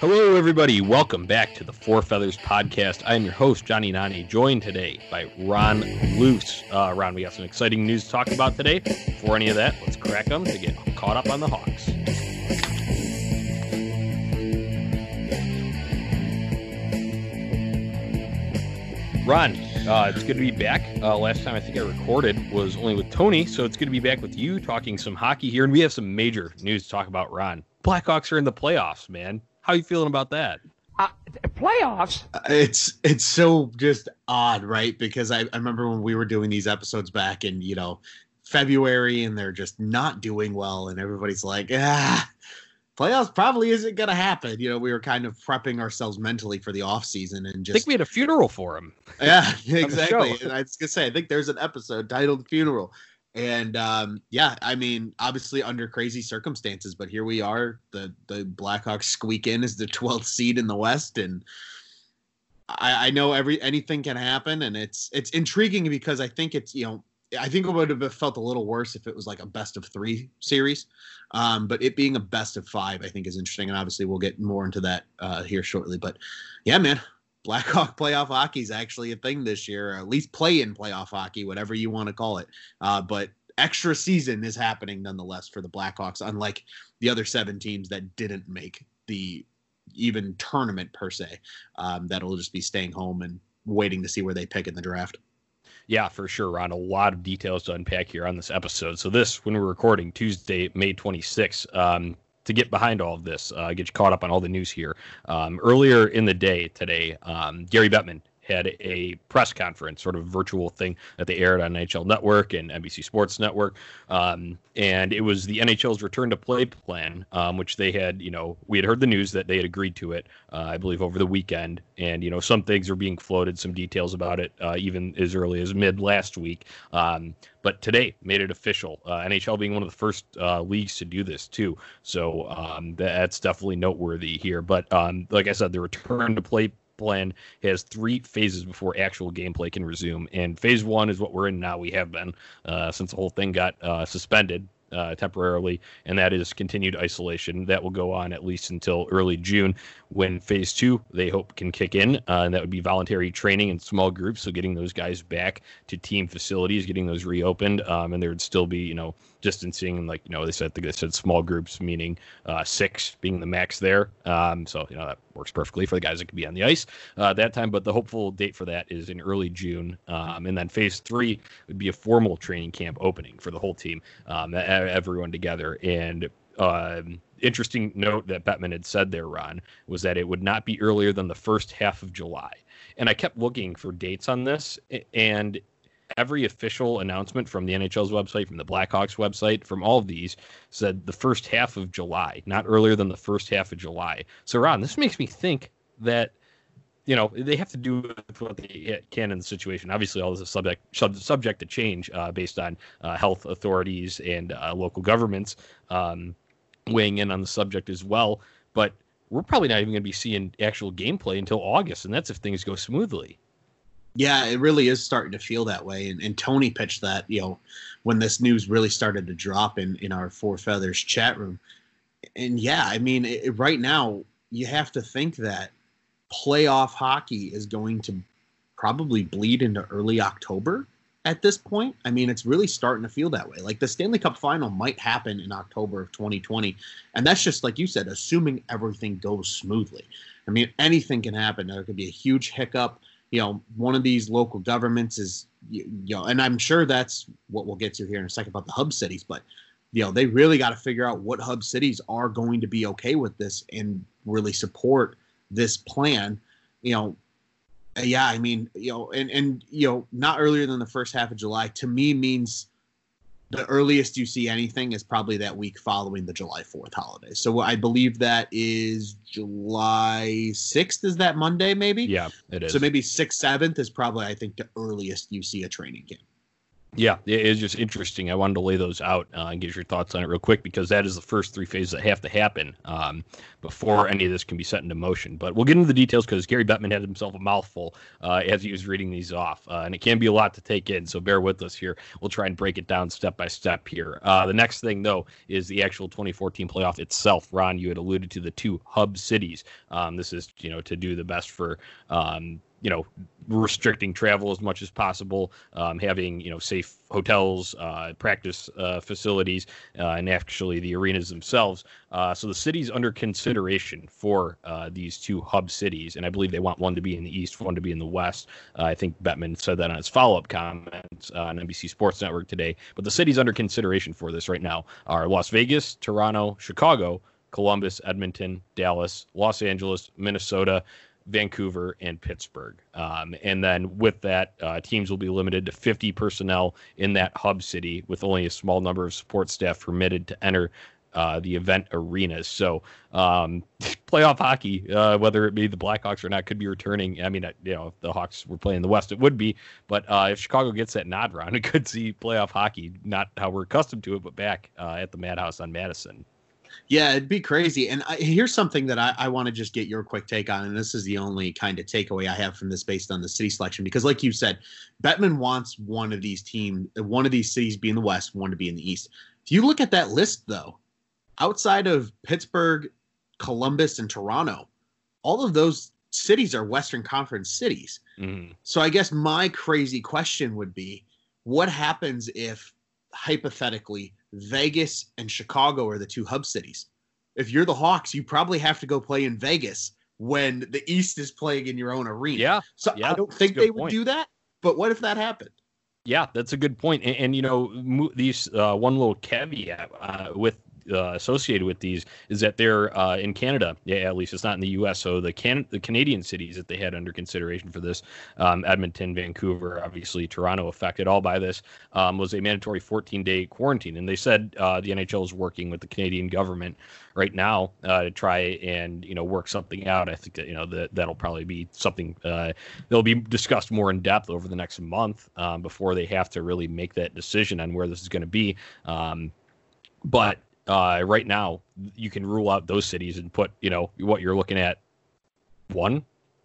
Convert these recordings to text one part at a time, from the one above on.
Hello, everybody. Welcome back to the Four Feathers podcast. I am your host, Johnny Nani, joined today by Ron Luce. Uh, Ron, we got some exciting news to talk about today. Before any of that, let's crack them to get caught up on the Hawks. Ron, uh, it's good to be back. Uh, last time I think I recorded was only with Tony, so it's good to be back with you talking some hockey here. And we have some major news to talk about, Ron. Blackhawks are in the playoffs, man. How are you feeling about that? Uh, playoffs. It's it's so just odd, right? Because I, I remember when we were doing these episodes back in you know February, and they're just not doing well, and everybody's like, ah, playoffs probably isn't going to happen. You know, we were kind of prepping ourselves mentally for the off season, and just I think we had a funeral for him. Yeah, exactly. and I was gonna say, I think there's an episode titled "Funeral." And um, yeah, I mean, obviously under crazy circumstances, but here we are. The the Blackhawks squeak in as the 12th seed in the West, and I, I know every anything can happen, and it's it's intriguing because I think it's you know I think it would have felt a little worse if it was like a best of three series, um, but it being a best of five, I think is interesting, and obviously we'll get more into that uh, here shortly. But yeah, man, Blackhawk playoff hockey is actually a thing this year, at least play in playoff hockey, whatever you want to call it. Uh, but extra season is happening nonetheless for the Blackhawks, unlike the other seven teams that didn't make the even tournament per se. Um, that'll just be staying home and waiting to see where they pick in the draft. Yeah, for sure, Ron. A lot of details to unpack here on this episode. So this, when we're recording Tuesday, May 26th, um, to get behind all of this, uh, get you caught up on all the news here. Um, earlier in the day today, um, Gary Bettman had a press conference, sort of virtual thing that they aired on NHL Network and NBC Sports Network. Um, and it was the NHL's return to play plan, um, which they had, you know, we had heard the news that they had agreed to it, uh, I believe, over the weekend. And, you know, some things are being floated, some details about it, uh, even as early as mid last week. Um, but today made it official. Uh, NHL being one of the first uh, leagues to do this too, so um, that's definitely noteworthy here. But um, like I said, the return to play plan has three phases before actual gameplay can resume. And phase one is what we're in now. We have been uh, since the whole thing got uh, suspended uh, temporarily, and that is continued isolation. That will go on at least until early June, when phase two they hope can kick in, uh, and that would be voluntary training in small groups. So getting those guys back to team facilities, getting those reopened, um, and there would still be you know distancing and like you know they said they said small groups meaning uh, six being the max there. Um, so you know that works perfectly for the guys that could be on the ice uh, that time. But the hopeful date for that is in early June, um, and then phase three would be a formal training camp opening for the whole team, um, everyone together and. Um, interesting note that Bettman had said there, Ron, was that it would not be earlier than the first half of July. And I kept looking for dates on this, and every official announcement from the NHL's website, from the Blackhawks website, from all of these said the first half of July, not earlier than the first half of July. So, Ron, this makes me think that you know they have to do what they can in the situation. Obviously, all this is subject subject to change uh, based on uh, health authorities and uh, local governments. Um, weighing in on the subject as well. But we're probably not even going to be seeing actual gameplay until August, and that's if things go smoothly. Yeah, it really is starting to feel that way. And, and Tony pitched that, you know, when this news really started to drop in, in our Four Feathers chat room. And yeah, I mean, it, right now, you have to think that playoff hockey is going to probably bleed into early October at this point. I mean, it's really starting to feel that way. Like the Stanley Cup final might happen in October of 2020. And that's just like you said, assuming everything goes smoothly. I mean, anything can happen. There could be a huge hiccup. You know, one of these local governments is, you, know, and I'm sure that's what we'll get to here in a second about the hub cities, but, you know, they really got to figure out what hub cities are going to be okay with this and really support this plan. You know, Uh, yeah, I mean, you know, and and you know, not earlier than the first half of July to me means the earliest you see anything is probably that week following the July 4th holiday. So I believe that is July 6th is that Monday maybe? Yeah, it is. So maybe 6th 7th is probably I think the earliest you see a training camp. Yeah, it is just interesting. I wanted to lay those out uh, and get your thoughts on it real quick because that is the first three phases that have to happen. Um, before any of this can be set into motion. But we'll get into the details because Gary Bettman had himself a mouthful uh, as he was reading these off, uh, and it can be a lot to take in. So bear with us here. We'll try and break it down step by step here. Uh, the next thing, though, is the actual 2014 playoff itself. Ron, you had alluded to the two hub cities. Um, this is you know to do the best for um, you know restricting travel as much as possible, um, having you know safe hotels, uh, practice uh, facilities, uh, and actually the arenas themselves. Uh, so the city's under consideration for uh, these two hub cities, and I believe they want one to be in the east, one to be in the west. Uh, I think Bettman said that on his follow-up comments on NBC Sports Network today. But the cities under consideration for this right now are Las Vegas, Toronto, Chicago. Columbus, Edmonton, Dallas, Los Angeles, Minnesota, Vancouver, and Pittsburgh. Um, and then with that, uh, teams will be limited to 50 personnel in that hub city, with only a small number of support staff permitted to enter. Uh, the event arenas. So, um, playoff hockey, uh, whether it be the Blackhawks or not, could be returning. I mean, uh, you know, if the Hawks were playing the West, it would be. But uh, if Chicago gets that nod round, it could see playoff hockey, not how we're accustomed to it, but back uh, at the Madhouse on Madison. Yeah, it'd be crazy. And I, here's something that I, I want to just get your quick take on. And this is the only kind of takeaway I have from this based on the city selection. Because, like you said, Bettman wants one of these teams, one of these cities be in the West, one to be in the East. If you look at that list, though, outside of Pittsburgh, Columbus, and Toronto, all of those cities are Western Conference cities. Mm-hmm. So I guess my crazy question would be what happens if hypothetically Vegas and Chicago are the two hub cities. If you're the Hawks, you probably have to go play in Vegas when the East is playing in your own arena. Yeah. So yeah, I don't think they would point. do that. But what if that happened? Yeah, that's a good point. And, and you know, these uh, one little caveat uh, with uh, associated with these is that they're uh, in Canada. Yeah, at least it's not in the U.S. So the can the Canadian cities that they had under consideration for this, um, Edmonton, Vancouver, obviously Toronto, affected all by this, um, was a mandatory 14 day quarantine. And they said uh, the NHL is working with the Canadian government right now uh, to try and you know work something out. I think that you know that that'll probably be something uh, that'll be discussed more in depth over the next month um, before they have to really make that decision on where this is going to be. Um, but uh, right now, you can rule out those cities and put, you know, what you're looking at one,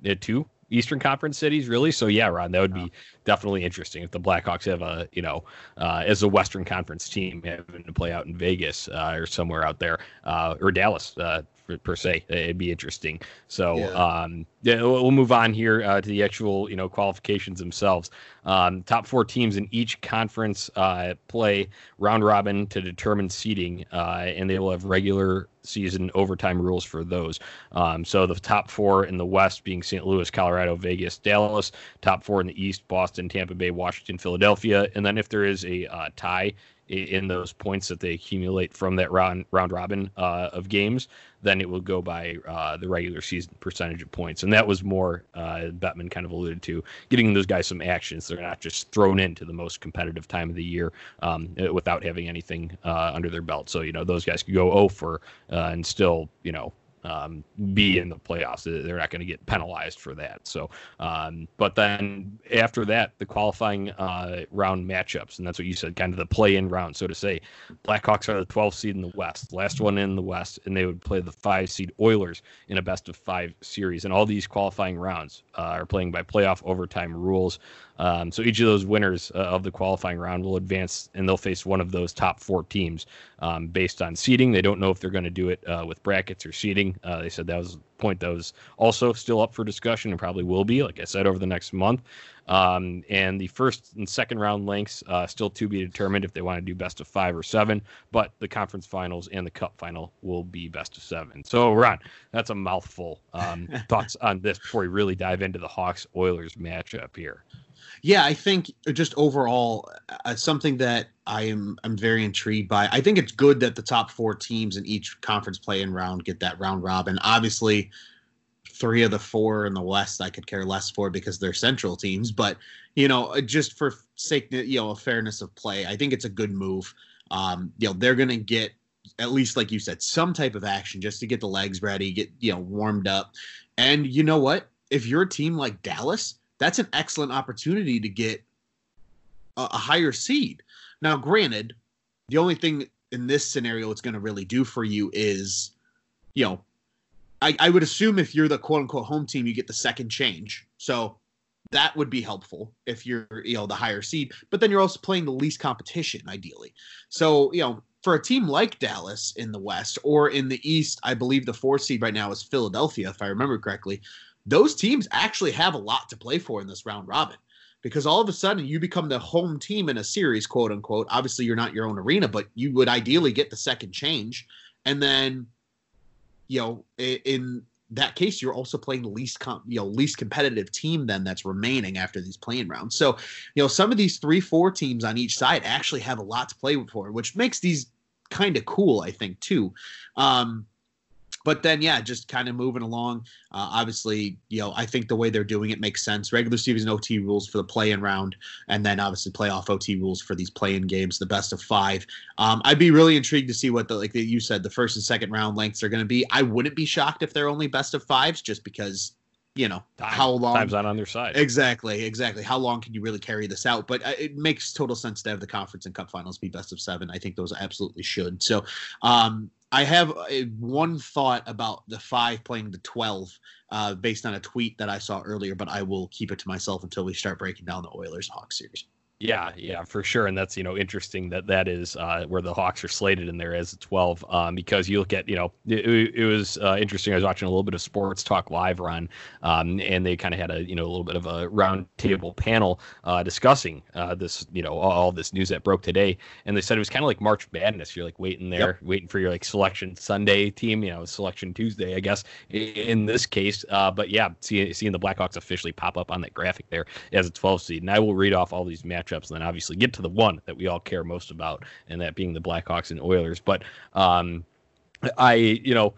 uh, two Eastern Conference cities, really. So yeah, Ron, that would be definitely interesting if the Blackhawks have a, you know, uh, as a Western Conference team having to play out in Vegas uh, or somewhere out there, uh, or Dallas uh, per se. It'd be interesting. So yeah. Um, yeah, we'll move on here uh, to the actual you know qualifications themselves. Um, top four teams in each conference uh, play round robin to determine seeding, uh, and they will have regular season overtime rules for those. Um, so the top four in the West being St. Louis, Colorado, Vegas, Dallas. Top four in the East: Boston, Tampa Bay, Washington, Philadelphia. And then if there is a uh, tie in those points that they accumulate from that round round robin uh, of games, then it will go by uh, the regular season percentage of points. And that was more uh, Bettman kind of alluded to, getting those guys some actions. they're not just thrown into the most competitive time of the year um, without having anything uh, under their belt. So you know those guys could go 0 for uh, and still you know um, be in the playoffs. They're not going to get penalized for that. So, um, but then after that, the qualifying uh, round matchups, and that's what you said, kind of the play-in round, so to say. Blackhawks are the 12th seed in the West, last one in the West, and they would play the five seed Oilers in a best of five series. And all these qualifying rounds uh, are playing by playoff overtime rules. Um, so each of those winners uh, of the qualifying round will advance, and they'll face one of those top four teams um, based on seeding. They don't know if they're going to do it uh, with brackets or seeding. Uh, they said that was a point that was also still up for discussion and probably will be, like I said, over the next month. Um, and the first and second round lengths uh, still to be determined if they want to do best of five or seven. But the conference finals and the cup final will be best of seven. So, Ron, that's a mouthful. Um, thoughts on this before we really dive into the Hawks Oilers matchup here? Yeah, I think just overall, uh, something that I am I'm very intrigued by. I think it's good that the top four teams in each conference play in round get that round robin. Obviously, three of the four in the West I could care less for because they're central teams. But you know, uh, just for sake, you know, a fairness of play, I think it's a good move. Um, you know, they're gonna get at least like you said, some type of action just to get the legs ready, get you know warmed up. And you know what? If you're a team like Dallas that's an excellent opportunity to get a, a higher seed. Now, granted, the only thing in this scenario it's going to really do for you is, you know, I, I would assume if you're the quote unquote home team, you get the second change. So that would be helpful if you're you know the higher seed. But then you're also playing the least competition, ideally. So you know for a team like Dallas in the West or in the East, I believe the fourth seed right now is Philadelphia, if I remember correctly. Those teams actually have a lot to play for in this round robin because all of a sudden you become the home team in a series, quote unquote. Obviously, you're not your own arena, but you would ideally get the second change. And then, you know, in that case, you're also playing the least, com- you know, least competitive team then that's remaining after these playing rounds. So, you know, some of these three, four teams on each side actually have a lot to play for, which makes these kind of cool, I think, too. Um, but then yeah, just kind of moving along. Uh, obviously, you know, I think the way they're doing it makes sense. Regular season OT rules for the play-in round, and then obviously playoff OT rules for these play-in games, the best of five. Um, I'd be really intrigued to see what the like you said, the first and second round lengths are going to be. I wouldn't be shocked if they're only best of fives, just because you know Time, how long time's on their side. Exactly exactly. How long can you really carry this out? But uh, it makes total sense to have the conference and cup finals be best of seven. I think those absolutely should. So um I have a, one thought about the five playing the 12 uh, based on a tweet that I saw earlier, but I will keep it to myself until we start breaking down the Oilers Hawks series. Yeah, yeah, for sure, and that's you know interesting that that is uh, where the Hawks are slated in there as a 12 um, because you look at you know it, it was uh, interesting. I was watching a little bit of Sports Talk Live run, um, and they kind of had a you know a little bit of a roundtable panel uh, discussing uh, this you know all, all, this news that broke today, and they said it was kind of like March Madness. You're like waiting there, yep. waiting for your like selection Sunday team, you know, selection Tuesday, I guess in this case. Uh, but yeah, see, seeing the Blackhawks officially pop up on that graphic there as a 12 seed, and I will read off all these matches matchups, and then obviously get to the one that we all care most about, and that being the Blackhawks and Oilers. But um, I, you know,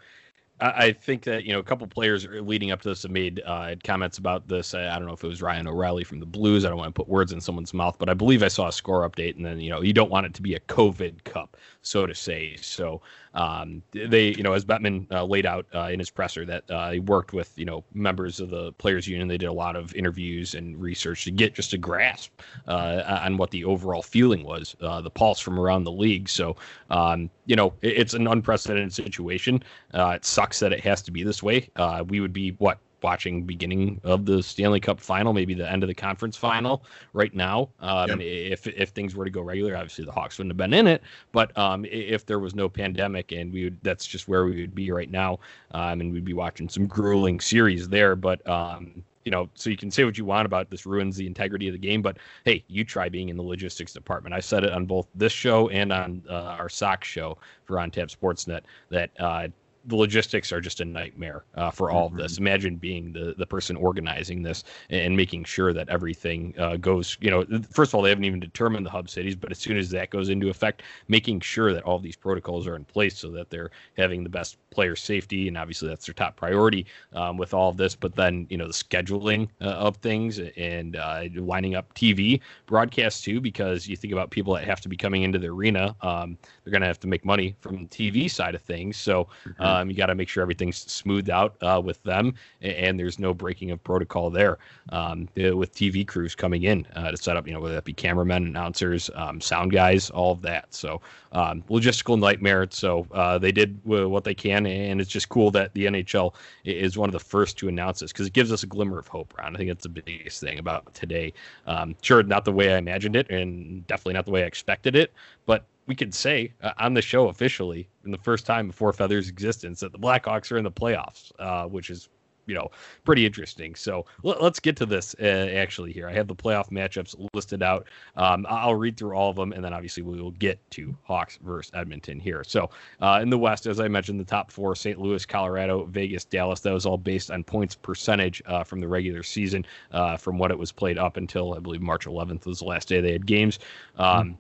I think that you know a couple players leading up to this have made uh, comments about this. I don't know if it was Ryan O'Reilly from the Blues. I don't want to put words in someone's mouth, but I believe I saw a score update, and then you know you don't want it to be a COVID Cup, so to say. So um, they, you know, as Bettman uh, laid out uh, in his presser, that uh, he worked with you know members of the players' union. They did a lot of interviews and research to get just a grasp uh, on what the overall feeling was, uh, the pulse from around the league. So um, you know, it, it's an unprecedented situation. Uh, it sucks that it has to be this way. we would be what watching beginning of the Stanley Cup final, maybe the end of the conference final right now. Um, yep. If if things were to go regular, obviously the Hawks wouldn't have been in it. But um, if there was no pandemic, and we would, that's just where we would be right now, um, and we'd be watching some grueling series there. But um, you know, so you can say what you want about this ruins the integrity of the game, but hey, you try being in the logistics department. I said it on both this show and on uh, our Sox show for On Tap Sportsnet that uh, the logistics are just a nightmare uh, for all mm-hmm. of this. Mm-hmm. Imagine being the the person organizing this and making sure that everything uh, goes. You know, first of all, they haven't even determined the hub cities, but as soon as that goes into effect, making sure that all these protocols are in place so that they're having the best player safety, and obviously that's their top priority um, with all of this. But then you know the scheduling uh, of things and uh, lining up TV broadcasts too, because you think about people that have to be coming into the arena, um, they're going to have to make money from the TV side of things. So. Mm-hmm um, you got to make sure everything's smoothed out uh, with them, and, there's no breaking of protocol there. Um, with TV crews coming in uh, to set up, you know, whether that be cameramen, announcers, um, sound guys, all of that. So um, logistical nightmare. So uh, they did what they can, and it's just cool that the NHL is one of the first to announce this because it gives us a glimmer of hope. Ron, I think that's the biggest thing about today. Um, sure, not the way I imagined it, and definitely not the way I expected it, but we could say uh, on the show officially in the first time Four Feathers' existence that the Blackhawks are in the playoffs, uh, which is you know pretty interesting. So let, us get to this uh, actually here. I have the playoff matchups listed out. Um, I'll read through all of them, and then obviously we will get to Hawks versus Edmonton here. So uh, in the West, as I mentioned, the top four: St. Louis, Colorado, Vegas, Dallas. That was all based on points percentage uh, from the regular season, uh, from what it was played up until I believe March 11th was the last day they had games. Um, mm-hmm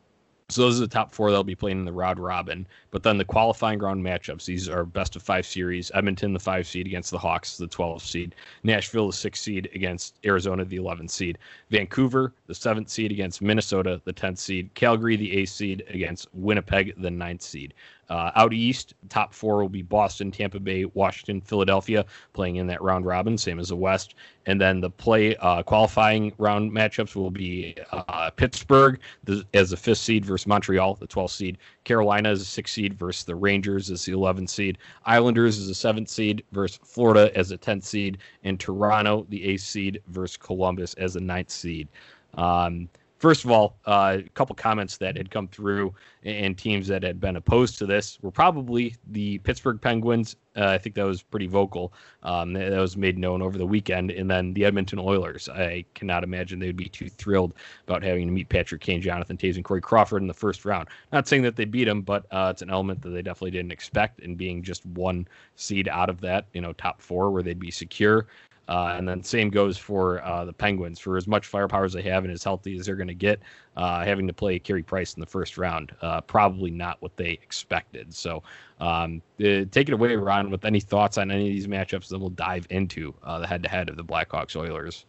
so those are the top four that'll be playing in the round robin. But then the qualifying round matchups, these are best of five series. Edmonton, the five seed against the Hawks, the 12th seed. Nashville, the six seed against Arizona, the 11th seed. Vancouver, the seventh seed against Minnesota, the 10th seed. Calgary, the eighth seed against Winnipeg, the ninth seed. Uh, out east, top four will be Boston, Tampa Bay, Washington, Philadelphia, playing in that round robin, same as the West. And then the play uh, qualifying round matchups will be uh, Pittsburgh the, as the fifth seed versus Montreal, the 12th seed. Carolina as a sixth seed versus the Rangers as the 11th seed. Islanders as a seventh seed versus Florida as a 10th seed. And Toronto, the eighth seed, versus Columbus as the ninth seed. Um, First of all, uh, a couple comments that had come through and teams that had been opposed to this were probably the Pittsburgh Penguins. Uh, I think that was pretty vocal. Um, that was made known over the weekend. And then the Edmonton Oilers. I cannot imagine they would be too thrilled about having to meet Patrick Kane, Jonathan Toews, and Corey Crawford in the first round. Not saying that they beat them, but uh, it's an element that they definitely didn't expect. And being just one seed out of that, you know, top four where they'd be secure. Uh, and then same goes for uh, the Penguins. For as much firepower as they have and as healthy as they're going to get, uh, having to play Carey Price in the first round, uh, probably not what they expected. So um, uh, take it away, Ron, with any thoughts on any of these matchups. Then we'll dive into uh, the head-to-head of the Blackhawks Oilers.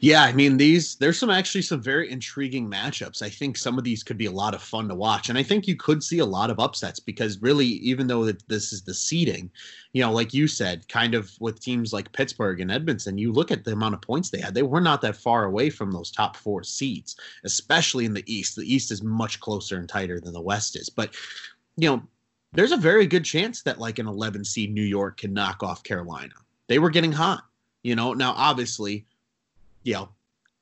Yeah, I mean these. There's some actually some very intriguing matchups. I think some of these could be a lot of fun to watch, and I think you could see a lot of upsets because really, even though this is the seeding, you know, like you said, kind of with teams like Pittsburgh and Edmonton, you look at the amount of points they had. They were not that far away from those top four seeds, especially in the East. The East is much closer and tighter than the West is, but you know there's a very good chance that like an 11 seed New York can knock off Carolina. They were getting hot, you know. Now, obviously, you know,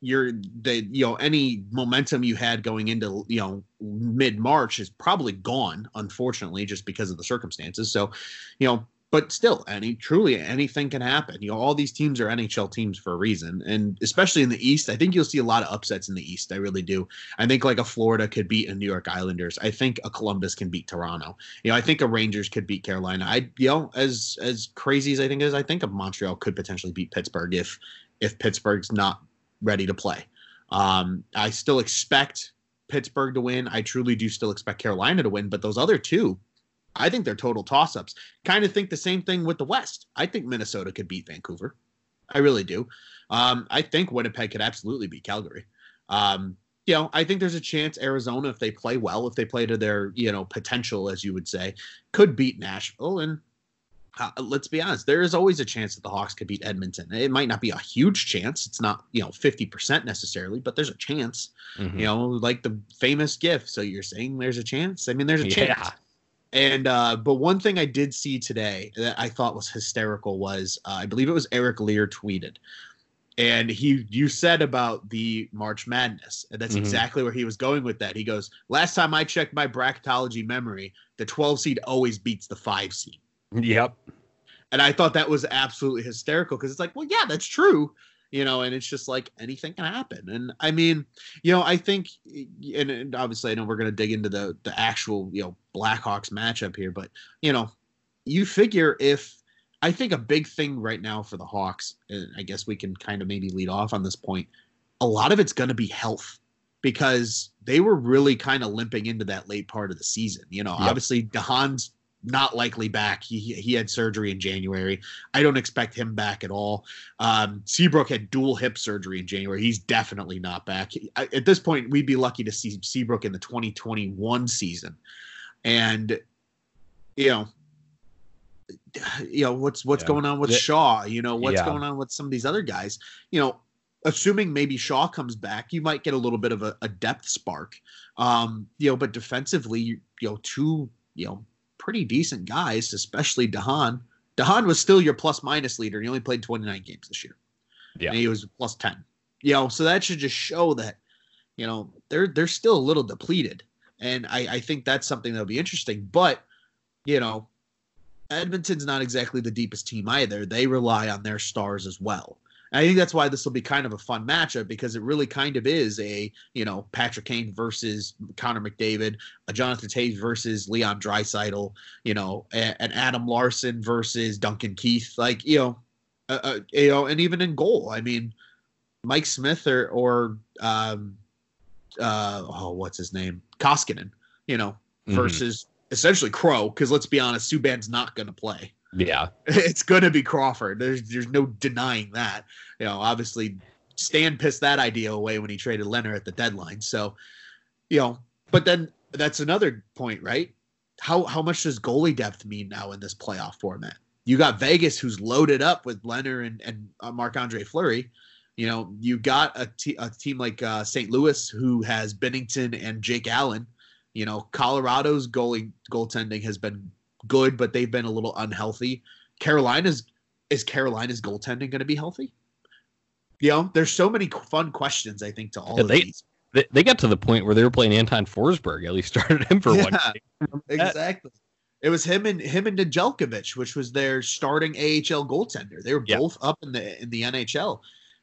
you're the you know any momentum you had going into you know mid March is probably gone, unfortunately, just because of the circumstances. So, you know, but still, any truly anything can happen. You know, all these teams are NHL teams for a reason, and especially in the East, I think you'll see a lot of upsets in the East. I really do. I think like a Florida could beat a New York Islanders. I think a Columbus can beat Toronto. You know, I think a Rangers could beat Carolina. I you know as as crazy as I think is, I think a Montreal could potentially beat Pittsburgh if if Pittsburgh's not ready to play. Um, I still expect Pittsburgh to win. I truly do still expect Carolina to win, but those other two I think they're total toss ups. Kind of think the same thing with the West. I think Minnesota could beat Vancouver. I really do. Um, I think Winnipeg could absolutely beat Calgary. Um, you know, I think there's a chance Arizona, if they play well, if they play to their, you know, potential, as you would say, could beat Nashville. And uh, let's be honest, there is always a chance that the Hawks could beat Edmonton. It might not be a huge chance. It's not, you know, 50% necessarily, but there's a chance, mm-hmm. you know, like the famous gift. So you're saying there's a chance? I mean, there's a yeah. chance. And uh, but one thing I did see today that I thought was hysterical was uh, I believe it was Eric Lear tweeted, and he you said about the March Madness, and that's mm-hmm. exactly where he was going with that. He goes, "Last time I checked my bracketology memory, the 12 seed always beats the five seed." Yep. And I thought that was absolutely hysterical because it's like, well, yeah, that's true you know, and it's just like anything can happen. And I mean, you know, I think, and, and obviously, I know we're going to dig into the the actual, you know, Blackhawks matchup here, but you know, you figure if I think a big thing right now for the Hawks, and I guess we can kind of maybe lead off on this point. A lot of it's going to be health because they were really kind of limping into that late part of the season. You know, yep. obviously de Haan's not likely back. He he had surgery in January. I don't expect him back at all. Um, Seabrook had dual hip surgery in January. He's definitely not back. At this point, we'd be lucky to see Seabrook in the 2021 season. And you know, you know what's what's yeah. going on with Shaw. You know what's yeah. going on with some of these other guys. You know, assuming maybe Shaw comes back, you might get a little bit of a, a depth spark. Um, you know, but defensively, you know, two you know pretty decent guys, especially de Haan. de Haan was still your plus minus leader. He only played 29 games this year. Yeah. And he was plus 10. You know, so that should just show that, you know, they're they're still a little depleted. And I, I think that's something that'll be interesting. But, you know, Edmonton's not exactly the deepest team either. They rely on their stars as well. I think that's why this will be kind of a fun matchup because it really kind of is a, you know, Patrick Kane versus Connor McDavid, a Jonathan Toews versus Leon Draisaitl, you know, an Adam Larsson versus Duncan Keith, like, you know, uh, uh, you know, and even in goal, I mean, Mike Smith or, or um, uh, oh, what's his name? Koskinen, you know, mm-hmm. versus mm-hmm. essentially Crow, because let's be honest, Subban's not going to play. Yeah. It's going to be Crawford. There's there's no denying that. You know, obviously Stan pissed that idea away when he traded Lehner at the deadline. So, you know, but then that's another point, right? how how much does goalie depth mean now in this playoff format? You got Vegas, who's loaded up with Lehner and, and uh, Marc Andre Fleury. You know, you got a, t- a team like uh, St. Louis who has Binnington and Jake Allen. You know, Colorado's goalie goaltending has been good, but they've been a little unhealthy. Carolina's is Carolina's goaltending going to be healthy? You know, there's so many fun questions I think to all Yeah, of they- these. They, they got to the point where they were playing Anton Forsberg. At least started him for one. Game. Exactly. It was him and him and Nedeljkovic, which was their starting AHL goaltender. They were Yeah. both up in the in the NHL.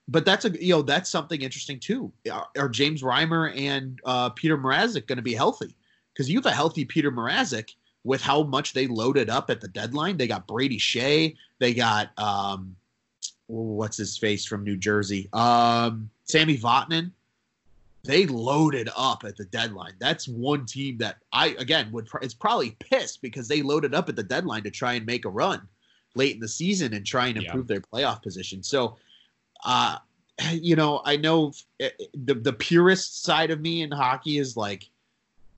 But that's a you know that's something interesting too. Are, are James Reimer and uh, Petr Mrazek going to be healthy? Because you have a healthy Petr Mrazek with how much they loaded up at the deadline. They got Brady Skjei. They got um, what's his face from New Jersey, um, Sammy Vatanen they loaded up at the deadline. That's one team that I again would pr- is probably pissed because they loaded up at the deadline to try and make a run late in the season and try and Yeah. improve their playoff position. So, uh, you know, I know eh, the the purist side of me in hockey is like,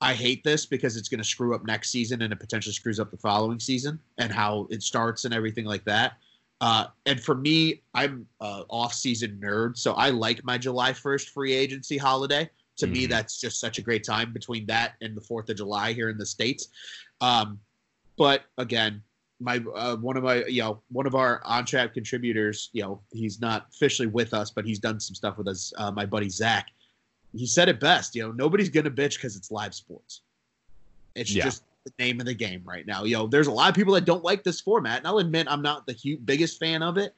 I hate this because it's going to screw up next season and it potentially screws up the following season and how it starts and everything like that. Uh, and for me, I'm a off-season nerd, so I like my July 1st free agency holiday. To me, Mhm. that's just such a great time between that and the Fourth of July here in the states. Um, but again, my uh, one of my you know one of our On Tap contributors, you know, he's not officially with us, but he's done some stuff with us. Uh, my buddy Zach, he said it best. You know, nobody's gonna bitch because it's live sports. It's Yeah. just the name of the game right now. You know, there's a lot of people that don't like this format, and I'll admit I'm not the hu- biggest fan of it.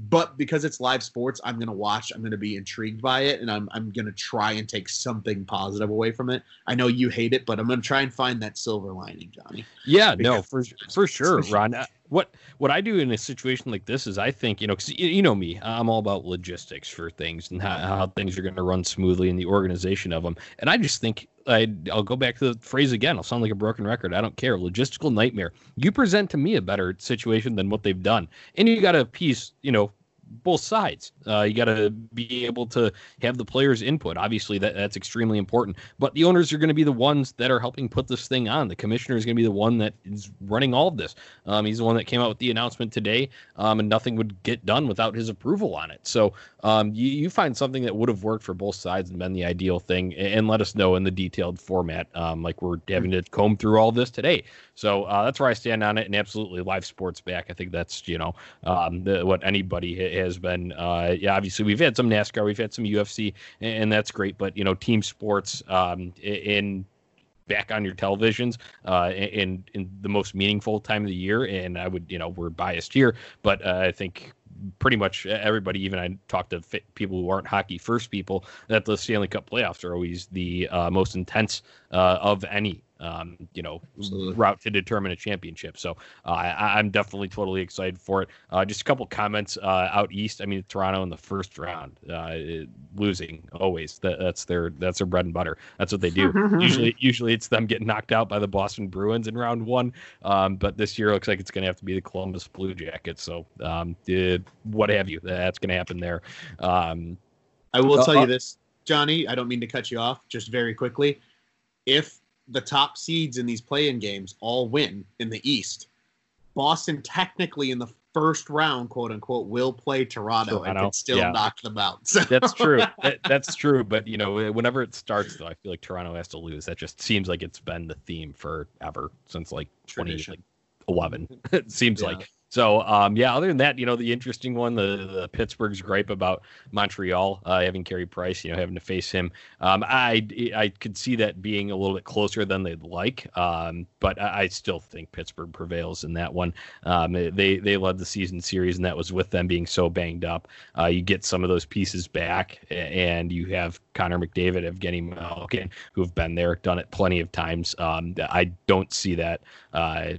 But because it's live sports, I'm gonna watch. I'm gonna be intrigued by it, and I'm I'm gonna try and take something positive away from it. I know you hate it, but I'm gonna try and find that silver lining, Johnny. Yeah, no, for for sure, Ron. Uh, What what I do in a situation like this is I think you know because you, you know me, I'm all about logistics for things and how, how things are going to run smoothly in the organization of them. And I just think I I'll go back to the phrase again. I'll sound like a broken record. I don't care. Logistical nightmare. You present to me a better situation than what they've done, and you got to piece you know both sides. Uh, you got to be able to have the players' input. Obviously, that that's extremely important. But the owners are going to be the ones that are helping put this thing on. The commissioner is going to be the one that is running all of this. Um, he's the one that came out with the announcement today, um, and nothing would get done without his approval on it. So um, you, you find something that would have worked for both sides and been the ideal thing, and, and let us know in the detailed format, um, like we're having to comb through all this today. So uh, that's where I stand on it, and absolutely live sports back. I think that's you know um, the, what anybody has been. Uh, yeah, obviously we've had some NASCAR, we've had some UFC, and, and that's great. But you know, team sports um, in back on your televisions uh, in in the most meaningful time of the year. And I would, you know, we're biased here, but uh, I think pretty much everybody, even I talk to people who aren't hockey first people, that the Stanley Cup playoffs are always the uh, most intense uh, of any. Um, you know, Absolutely. route to determine a championship. So uh, I, I'm definitely totally excited for it. Uh, just a couple comments uh, out east. I mean, Toronto in the first round, uh, losing always. That, that's their that's their bread and butter. That's what they do. usually, usually it's them getting knocked out by the Boston Bruins in round one. Um, but this year looks like it's going to have to be the Columbus Blue Jackets. So um, eh, what have you? That's going to happen there. Um, I will Uh, tell you uh, this, Johnny. I don't mean to cut you off. Just very quickly, if the top seeds in these play-in games all win in the East, Boston technically in the first round, quote unquote, will play Toronto, and can still yeah. knock them out. So That's true. That, that's true. But you know, whenever it starts, though, I feel like Toronto has to lose. That just seems like it's been the theme forever since like twenty Tradition. like eleven. it seems Yeah. like. So um, yeah. Other than that, you know, the interesting one, the, the Pittsburgh's gripe about Montreal uh, having Carey Price, you know, having to face him. Um, I I could see that being a little bit closer than they'd like. Um, but I, I still think Pittsburgh prevails in that one. Um, they they led the season series, and that was with them being so banged up. Uh, you get some of those pieces back, and you have Connor McDavid, Evgeny Malkin, who have been there, done it plenty of times. Um, I don't see that uh,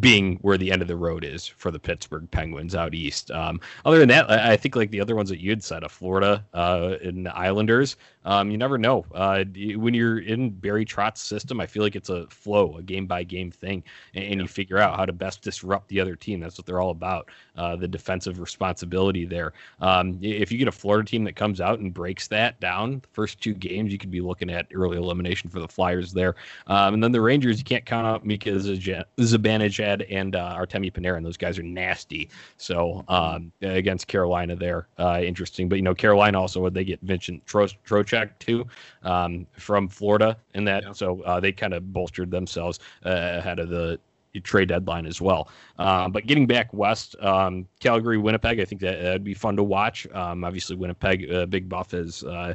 being where the end of the road is for the Pittsburgh Penguins out east. Um, other than that, I, think like the other ones that you had said, of Florida uh, and the Islanders, um, you never know. Uh, when you're in Barry Trotz's system, I feel like it's a flow, a game by game thing, and, and, you figure out how to best disrupt the other team. That's what they're all about. Uh, the defensive responsibility there. Um, if you get a Florida team that comes out and breaks that down, the first two games, you could be looking at early elimination for the Flyers there. Um, and then the Rangers, you can't count out Mika Zibanejad and uh, Artemi Panarin. Those guys are nasty. So um, against Carolina there, uh, interesting. But, you know, Carolina also, would they get Vincent Tro- Trocheck too um, from Florida in that. Yeah. So uh, they kind of bolstered themselves uh, ahead of the trade deadline as well. Um, but getting back west, um, Calgary, Winnipeg, I think that would be fun to watch. Um, obviously, Winnipeg, uh, Big Buff is uh,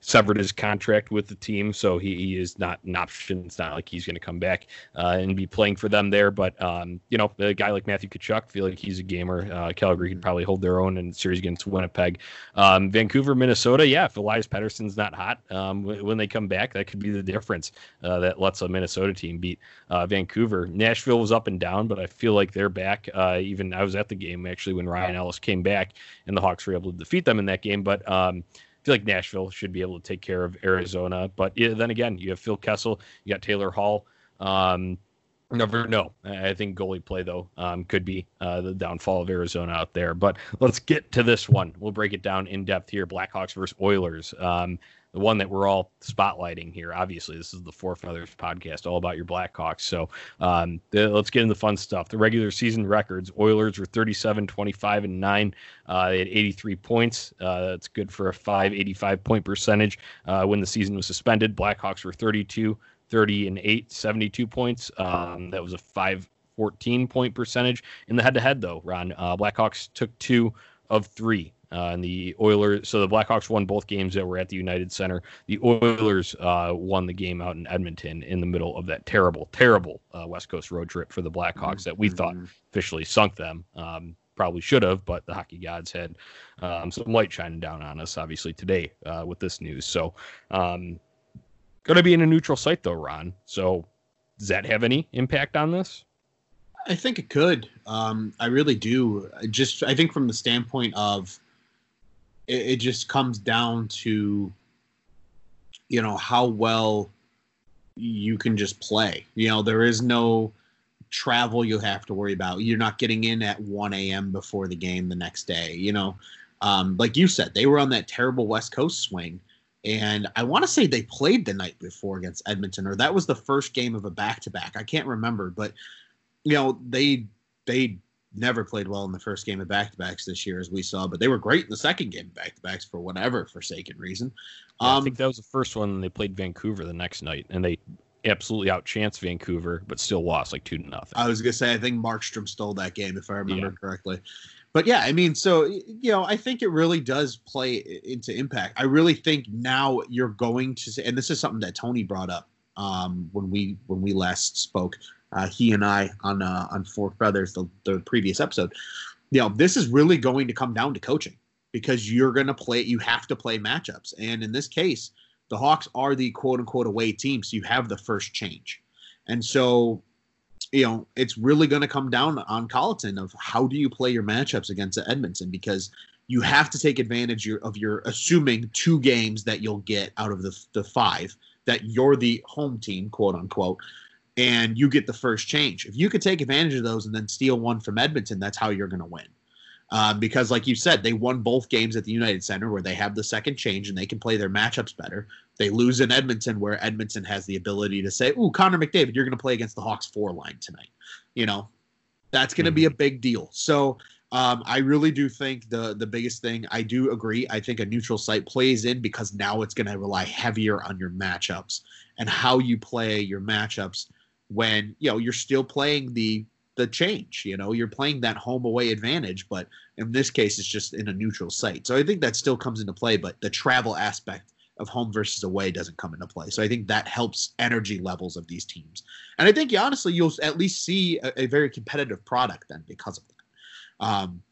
severed his contract with the team, so he, he is not an option. It's not like he's going to come back uh, and be playing for them there. But um, you know, a guy like Matthew Tkachuk, feel like he's a gamer. Uh, Calgary could probably hold their own in the series against Winnipeg. Um, Vancouver, Minnesota, yeah. If Elias Pettersson's not hot um, w- when they come back, that could be the difference uh, that lets a Minnesota team beat uh, Vancouver. Nashville was up and down, but I feel like they're back. Uh, even I was at the game actually when Ryan Ellis came back, and the Hawks were able to defeat them in that game. But um, feel like Nashville should be able to take care of Arizona. But then again, you have Phil Kessel, you got Taylor Hall. Um, never know. I think goalie play though um, could be uh, the downfall of Arizona out there. But let's get to this one. We'll break it down in depth here. Blackhawks versus Oilers. Um, the one that we're all spotlighting here. Obviously, this is the Four Feathers podcast, all about your Blackhawks. So um, the, let's get into the fun stuff. The regular season records: Oilers were 37, 25, and nine. Uh, they had 83 points. Uh, that's good for a 585 point percentage uh, when the season was suspended. Blackhawks were 32, 30, and eight, 72 points. Um, that was a 514 point percentage in the head-to-head, though. Ron uh, Blackhawks took two of three uh, and the Oilers, so the Blackhawks won both games that were at the United Center. The Oilers uh, won the game out in Edmonton in the middle of that terrible, terrible uh, West Coast road trip for the Blackhawks mm-hmm. that we thought mm-hmm. officially sunk them. Um, probably should have, but the hockey gods had um, some light shining down on us, obviously, today uh, with this news. So, um, going to be in a neutral site, though, Ron. So, does that have any impact on this? I think it could. Um, I really do. I Just, I think from the standpoint of it, it just comes down to you know how well you can just play. You know, there is no travel you have to worry about. You're not getting in at 1 a.m. before the game the next day. You know, um, like you said, they were on that terrible West Coast swing. And I want to say they played the night before against Edmonton, or that was the first game of a back to back. I can't remember, but you know, they they never played well in the first game of back to backs this year, as we saw, but they were great in the second game of back to backs for whatever forsaken reason. Yeah, um, I think that was the first one. They played Vancouver the next night, and they absolutely outchanced Vancouver, but still lost like two to nothing. I was gonna say I think Markstrom stole that game if I remember yeah. correctly. But yeah, I mean, so you know, I think it really does play into impact. I really think now you're going to say, and this is something that Tony brought up um, when we when we last spoke uh, he and I on uh, on Four Feathers, the, the previous episode. You know, this is really going to come down to coaching because you're going to play. You have to play matchups, and in this case, the Hawks are the quote unquote away team, so you have the first change, and so you know it's really going to come down on Colliton of how do you play your matchups against Edmonton because you have to take advantage of your assuming two games that you'll get out of the, the five that you're the home team quote unquote and you get the first change. If you could take advantage of those and then steal one from Edmonton, that's how you're going to win. Um, because, like you said, they won both games at the United Center where they have the second change and they can play their matchups better. They lose in Edmonton where Edmonton has the ability to say, "Ooh, Connor McDavid, you're going to play against the Hawks four line tonight." You know, that's going to mm-hmm. be a big deal. So um, I really do think the the biggest thing. I do agree. I think a neutral site plays in because now it's going to rely heavier on your matchups and how you play your matchups when you know you're still playing the the change you know you're playing that home away advantage but in this case it's just in a neutral site. So i think that still comes into play but the travel aspect of home versus away doesn't come into play. So i think that helps energy levels of these teams. And i think honestly you'll at least see a, a very competitive product then because of that. Um,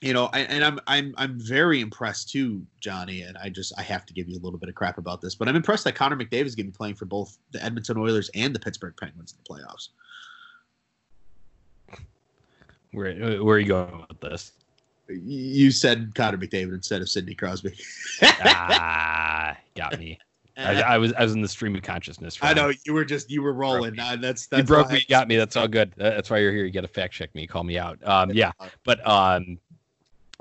you know, and I'm I'm I'm very impressed too, Johnny. And I just I have to give you a little bit of crap about this, but I'm impressed that Connor McDavid is going to be playing for both the Edmonton Oilers and the Pittsburgh Penguins in the playoffs. Where where are you going with this? You said Connor McDavid instead of Sidney Crosby. ah, got me. I, I, was I was in the stream of consciousness. I know you were just you were rolling. Uh, that's that's you broke me, you got me. That's all good. That's why you're here. You got to fact check me, call me out. Um, yeah, but um,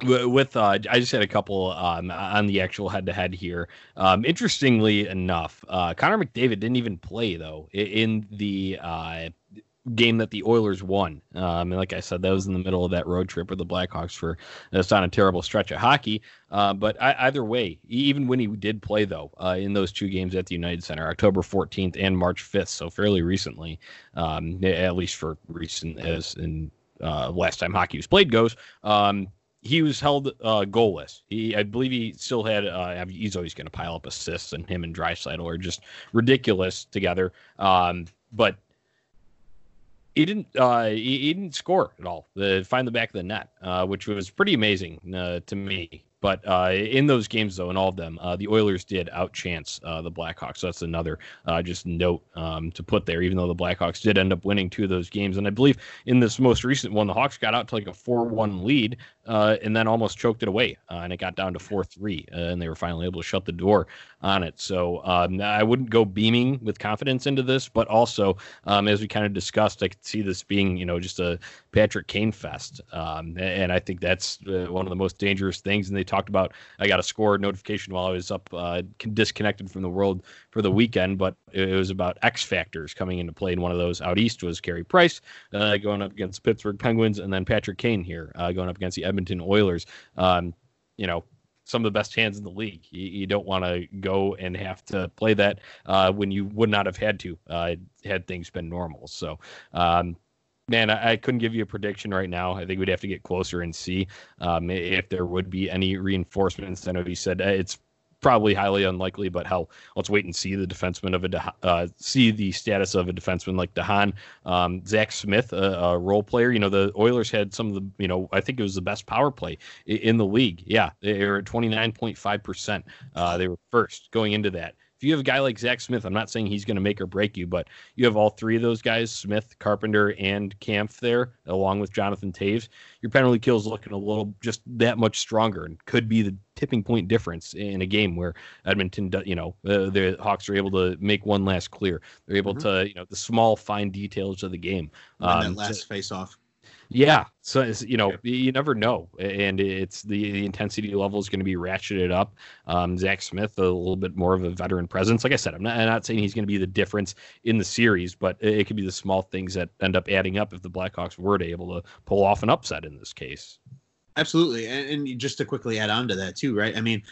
with uh, I just had a couple um, on the actual head to head here. Um, interestingly enough, uh, Connor McDavid didn't even play though in the uh, game that the Oilers won. Um, and like I said, that was in the middle of that road trip with the Blackhawks for that's on a terrible stretch of hockey. Uh, but I, either way, even when he did play though uh, in those two games at the United Center, October 14th and March 5th, so fairly recently, um, at least for recent as in uh, last time hockey was played goes. Um, he was held uh, goalless. He, I believe, he still had. Uh, he's always going to pile up assists, and him and Draisaitl are just ridiculous together. Um, but he didn't uh, he, he, didn't score at all. The find the back of the net, uh, which was pretty amazing uh, to me. But uh, in those games, though, in all of them, the Oilers did outchance the Blackhawks. So that's another just note um, to put there. Even though the Blackhawks did end up winning two of those games, and I believe in this most recent one, the Hawks got out to like a four-one lead, uh, and then almost choked it away, uh, and it got down to four-three, and they were finally able to shut the door on it. So um, I wouldn't go beaming with confidence into this, but also um, as we kind of discussed, I could see this being you know just a Patrick Kane fest, um, and I think that's one of the most dangerous things. And they talked about I got a score notification while I was up uh, disconnected from the world for the weekend, but it was about X factors coming into play. And one of those out east was Carey Price uh, going up against Pittsburgh Penguins, and then Patrick Kane here uh, going up against the Edmonton Oilers. Um, you know, some of the best hands in the league. You, you don't want to go and have to play that uh, when you would not have had to uh, had things been normal. So um, man, I, I, couldn't give you a prediction right now. I think we'd have to get closer and see um, if there would be any reinforcements. I know you said uh, it's probably highly unlikely, but hell, let's wait and see the defenseman of a uh, see the status of a defenseman like de Haan, um, Zack Smith, a, a, role player. You know, the Oilers had some of the, you know, I think it was the best power play in the league. Yeah, they were at twenty nine point five percent. Uh, they were first going into that if you have a guy like Zack Smith, I'm not saying he's going to make or break you, but you have all three of those guys, Smith, Carpenter, and Kampf there, along with Jonathan Toews, Your penalty kill is looking a little just that much stronger and could be the tipping point difference in a game where Edmonton, you know, uh, the Hawks are able to make one last clear. They're able mm-hmm. to, you know, the small fine details of the game. Um, that last face off. Yeah, so you know you never know, and it's the, the intensity level is going to be ratcheted up. Um, Zack Smith, a little bit more of a veteran presence. Like I said, I'm not, I'm not saying he's going to be the difference in the series, but it, it could be the small things that end up adding up if the Blackhawks were to able to pull off an upset in this case. Absolutely, and, and just to quickly add on to that too, right? I mean,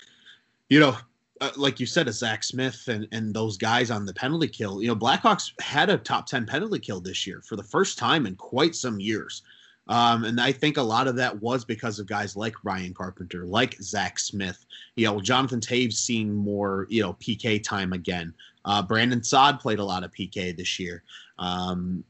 you know, uh, like you said, a Zack Smith and, and those guys on the penalty kill. You know, Blackhawks had a top 10 penalty kill this year for the first time in quite some years. Um, and I think a lot of that was because of guys like Ryan Carpenter, like Zack Smith. You know, Jonathan Toews seeing more, you know, PK time again. Uh, Brandon Saad played a lot of PK this year. Um,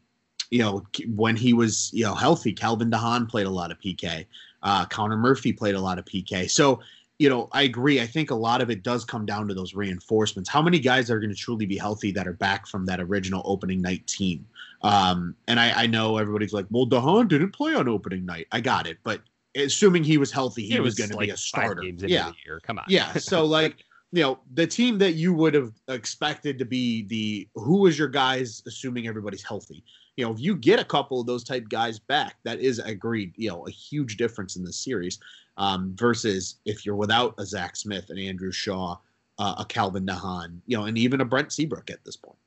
you know, when he was, you know, healthy, Calvin de Haan played a lot of PK. Uh, Connor Murphy played a lot of PK. So, you know, I agree. I think a lot of it does come down to those reinforcements. How many guys are going to truly be healthy that are back from that original opening night team? Um, and I, I know everybody's like, well, de Haan didn't play on opening night. I got it, but assuming he was healthy, he was, was, going to be a starter. yeah, come on. yeah, so like you know the team that you would have expected to be the who is your guys, assuming everybody's healthy. You know, if you get a couple of those type guys back, that is agreed. You know, a huge difference in this series um, versus if you're without a Zack Smith and Andrew Shaw, uh, a Calvin de Haan, you know, and even a Brent Seabrook at this point.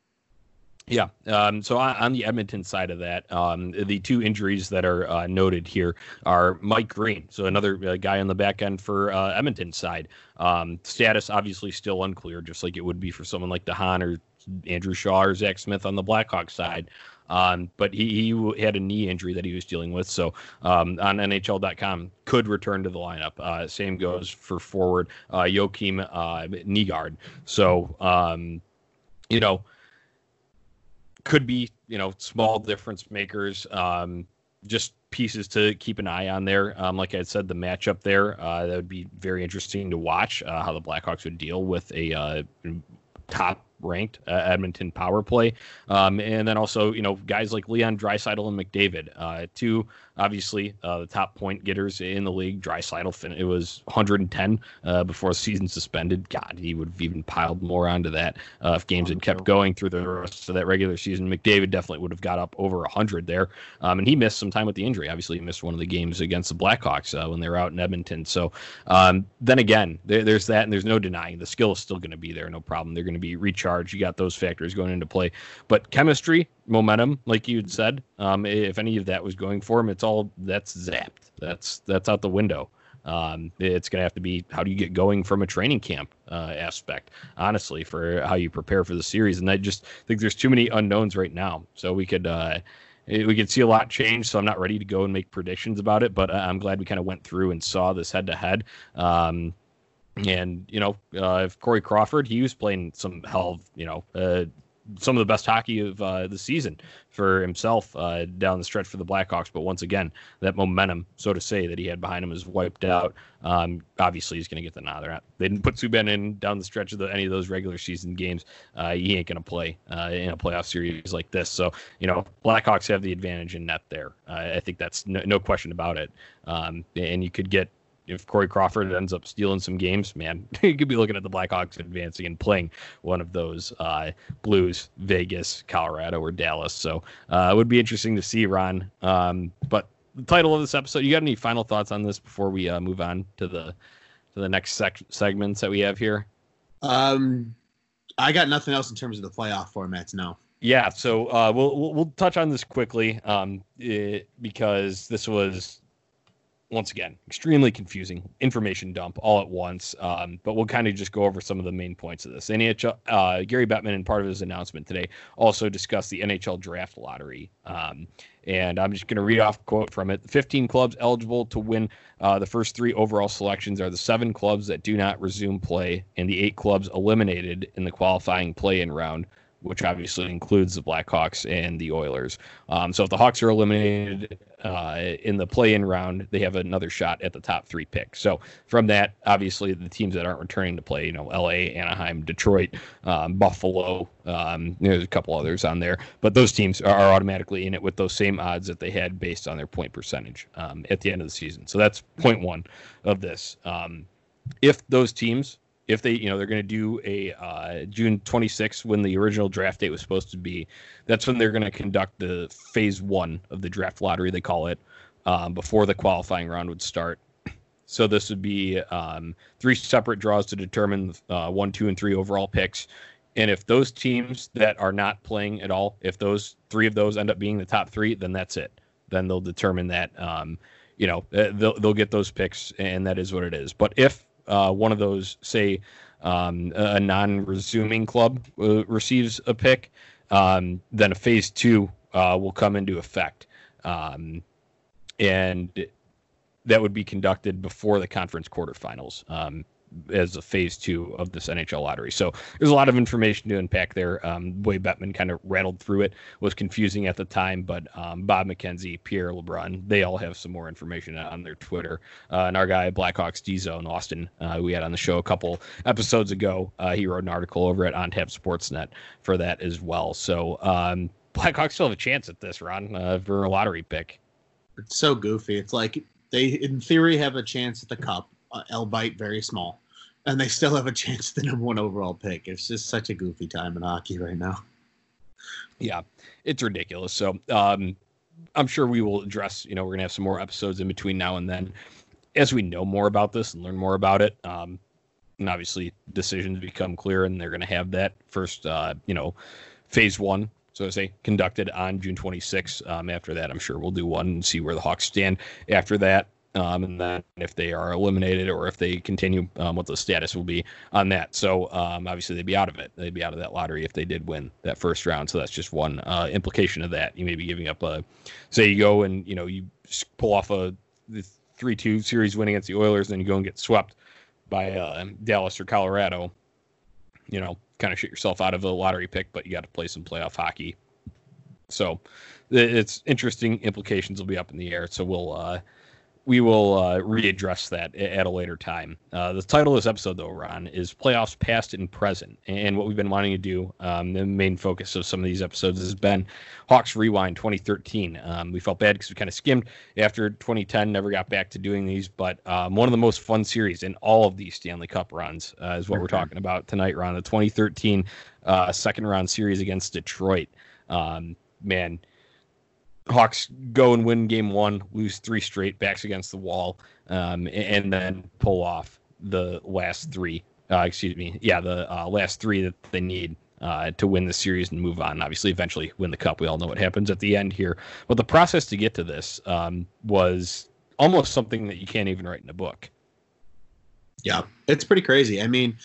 Yeah. Um, so on, on, the Edmonton side of that, um, the two injuries that are uh, noted here are Mike Green, so another uh, guy on the back end for uh, Edmonton side. Um, status obviously still unclear, just like it would be for someone like de Haan or Andrew Shaw or Zack Smith on the Blackhawks side. Um, but he, he had a knee injury that he was dealing with. So um, on NHL.com, could return to the lineup. Uh, same goes for forward uh, Joakim uh, Nygard. So, um, you know, could be you know small difference makers. Um, just pieces to keep an eye on there. Um, like I said, the matchup there that would be very interesting to watch uh, how the Blackhawks would deal with a uh, top ranked uh, Edmonton power play. Um, and then also, you know, guys like Leon Draisaitl and McDavid, uh, two obviously uh, the top point getters in the league. Draisaitl, it was 110 uh, before the season suspended. God, he would have even piled more onto that uh, if games had kept going through the rest of that regular season. McDavid definitely would have got up over 100 there. Um, and he missed some time with the injury. Obviously, he missed one of the games against the Blackhawks uh, when they were out in Edmonton. So um, then again, there, there's that, and there's no denying the skill is still going to be there. No problem. They're going to be recharged. You got those factors going into play. But chemistry, momentum, like you had said, um, if any of that was going for him, it's all that's zapped. That's that's out the window. Um, it's going to have to be how do you get going from a training camp uh, aspect, honestly, for how you prepare for the series. And I just think there's too many unknowns right now. So we could uh, we could see a lot change. So I'm not ready to go and make predictions about it, but I'm glad we kind of went through and saw this head to head. Um and you know, uh, if Corey Crawford, he was playing some hell, of, you know, uh, some of the best hockey of uh, the season for himself uh, down the stretch for the Blackhawks. But once again, that momentum, so to say, that he had behind him is wiped out. Um, obviously, he's going to get the nod. They're they didn't put Subban in down the stretch of the, any of those regular season games. Uh, he ain't going to play uh, in a playoff series like this. So, you know, Blackhawks have the advantage in net there. Uh, I think that's no, no question about it. Um, and you could get if Corey Crawford ends up stealing some games, man, you could be looking at the Blackhawks advancing and playing one of those uh, Blues, Vegas, Colorado, or Dallas. So uh, it would be interesting to see, Ron. Um, but the title of this episode, you got any final thoughts on this before we uh, move on to the to the next sec- segments that we have here? Um, I got nothing else in terms of the playoff formats now. Yeah, so uh, we'll, we'll, we'll touch on this quickly um, it, because this was once again, extremely confusing information dump all at once. Um, but we'll kind of just go over some of the main points of this. NHL, uh, Gary Bettman, in part of his announcement today, also discussed the NHL draft lottery. Um, and I'm just going to read off a quote from it. 15 clubs eligible to win uh, the first three overall selections are the seven clubs that do not resume play, and the eight clubs eliminated in the qualifying play in round which obviously includes the Blackhawks and the Oilers. Um, so if the Hawks are eliminated uh, in the play-in round, they have another shot at the top three picks. So from that, obviously the teams that aren't returning to play, you know, L.A., Anaheim, Detroit, um, Buffalo, um, there's a couple others on there, but those teams are, automatically in it with those same odds that they had based on their point percentage um, at the end of the season. So that's point one of this. Um, if those teams if they, you know, they're going to do a uh, June 26th when the original draft date was supposed to be. That's when they're going to conduct the phase one of the draft lottery, they call it, um, before the qualifying round would start. So this would be um, three separate draws to determine uh, one, two, and three overall picks. And if those teams that are not playing at all, if those three of those end up being the top three, then that's it. Then they'll determine that, um, you know, uh, they'll, they'll get those picks, and that is what it is. But if uh, one of those, say, um, a non-resuming club uh, receives a pick, um, then a phase two uh, will come into effect, um, and that would be conducted before the conference quarterfinals. As a phase two of this NHL lottery. So there's a lot of information to unpack there. Um, way Bettman kind of rattled through it was confusing at the time, but um, Bob McKenzie, Pierre LeBrun, they all have some more information on their Twitter. Uh, and our guy Blackhawks D Zone Austin, uh, we had on the show a couple episodes ago. Uh, he wrote an article over at OnTap Sportsnet for that as well. So um, Blackhawks still have a chance at this, Ron, uh, for a lottery pick. It's so goofy. It's like they, in theory, have a chance at the cup uh, L bite very small, and they still have a chance at the number one overall pick. It's just such a goofy time in hockey right now. Yeah, it's ridiculous. So um, I'm sure we will address. You know, we're gonna have some more episodes in between now and then, as we know more about this and learn more about it. Um, and obviously, decisions become clear, and they're gonna have that first. Uh, you know, phase one so I say conducted on June 26th. Um, after that, I'm sure we'll do one and see where the Hawks stand. After that, um, and then if they are eliminated or if they continue, um, what the status will be on that. So um, obviously they'd be out of it. They'd be out of that lottery if they did win that first round. So that's just one uh, implication of that. You may be giving up a, say you go and you know you pull off a three-two series win against the Oilers, then you go and get swept by uh, Dallas or Colorado. You know, kind of shoot yourself out of a lottery pick, but you got to play some playoff hockey. So it's interesting. Implications will be up in the air. So we'll. Uh, we will uh, readdress that at a later time. Uh, the title of this episode, though, Ron, is Playoffs Past and Present. And what we've been wanting to do, um, the main focus of some of these episodes has been Hawks Rewind 2013. Um, we felt bad because we kind of skimmed after 2010, never got back to doing these, but um, one of the most fun series in all of these Stanley Cup runs uh, is what we're talking about tonight, Ron. The 2013 uh, second round series against Detroit. Um, man, Hawks go and win game one, lose three straight, backs against the wall, um, and then pull off the last three. Uh, excuse me, yeah, the uh, last three that they need uh, to win the series and move on. Obviously, eventually win the cup. We all know what happens at the end here. But the process to get to this um, was almost something that you can't even write in a book. Yeah, it's pretty crazy. I mean,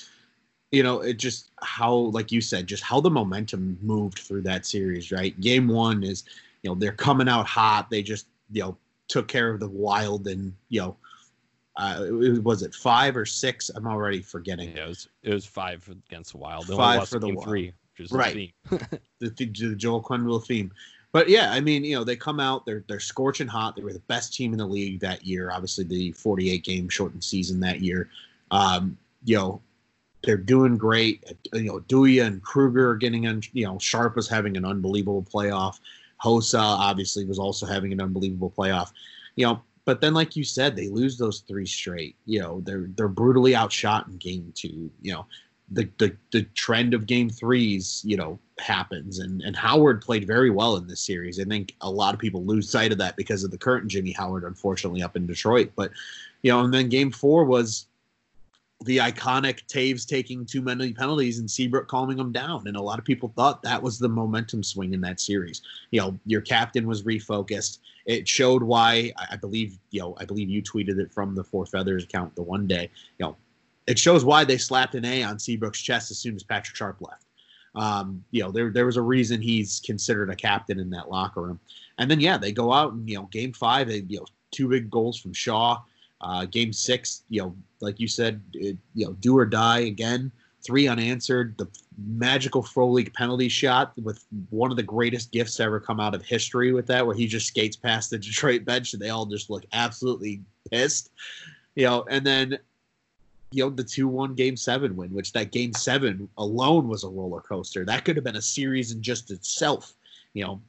you know, it just how, like you said, just how the momentum moved through that series, right? Game one is you know they're coming out hot. They just you know took care of the Wild and you know uh, was it five or six? I'm already forgetting. Yeah, it was it was five against the Wild. five for the Wild. three, right? The, the, the Joel Quenneville theme. But yeah, I mean, you know, they come out, they're they're scorching hot. They were the best team in the league that year. Obviously, the 48 game shortened season that year. Um, you know, they're doing great. You know, Duya and Kruger are getting in. You know, Sharp is having an unbelievable playoff. Hossa obviously was also having an unbelievable playoff. You know, but then like you said, they lose those three straight. You know, they're they're brutally outshot in game two. You know, the the the trend of game threes, you know, happens and and Howard played very well in this series. I think a lot of people lose sight of that because of the current Jimmy Howard, unfortunately, up in Detroit. But you know, and then game four was the iconic Toews taking too many penalties and Seabrook calming them down. And a lot of people thought that was the momentum swing in that series. You know, your captain was refocused. It showed why I believe, you know, I believe you tweeted it from the Four Feathers account the one day. You know, it shows why they slapped an A on Seabrook's chest as soon as Patrick Sharp left. Um, you know, there there was a reason he's considered a captain in that locker room. And then yeah, they go out and you know, game five, they you know, two big goals from Shaw. Uh, game six, you know, like you said, it, you know, do or die again. Three unanswered. The magical Frolik penalty shot with one of the greatest gifts ever come out of history with that, where he just skates past the Detroit bench and they all just look absolutely pissed. You know, and then you know the two one game seven win, which that game seven alone was a roller coaster. That could have been a series in just itself. You know,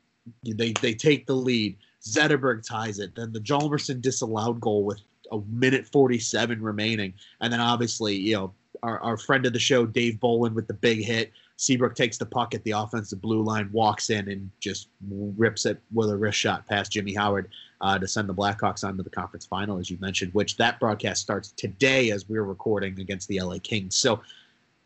they they take the lead. Zetterberg ties it. Then the Hjalmarsson disallowed goal with a minute 47 remaining. And then obviously, you know, our, our friend of the show, Dave Bolland, with the big hit. Seabrook takes the puck at the offensive blue line, walks in, and just rips it with a wrist shot past Jimmy Howard uh, to send the Blackhawks on to the conference final, as you mentioned, which that broadcast starts today as we're recording against the LA Kings. So,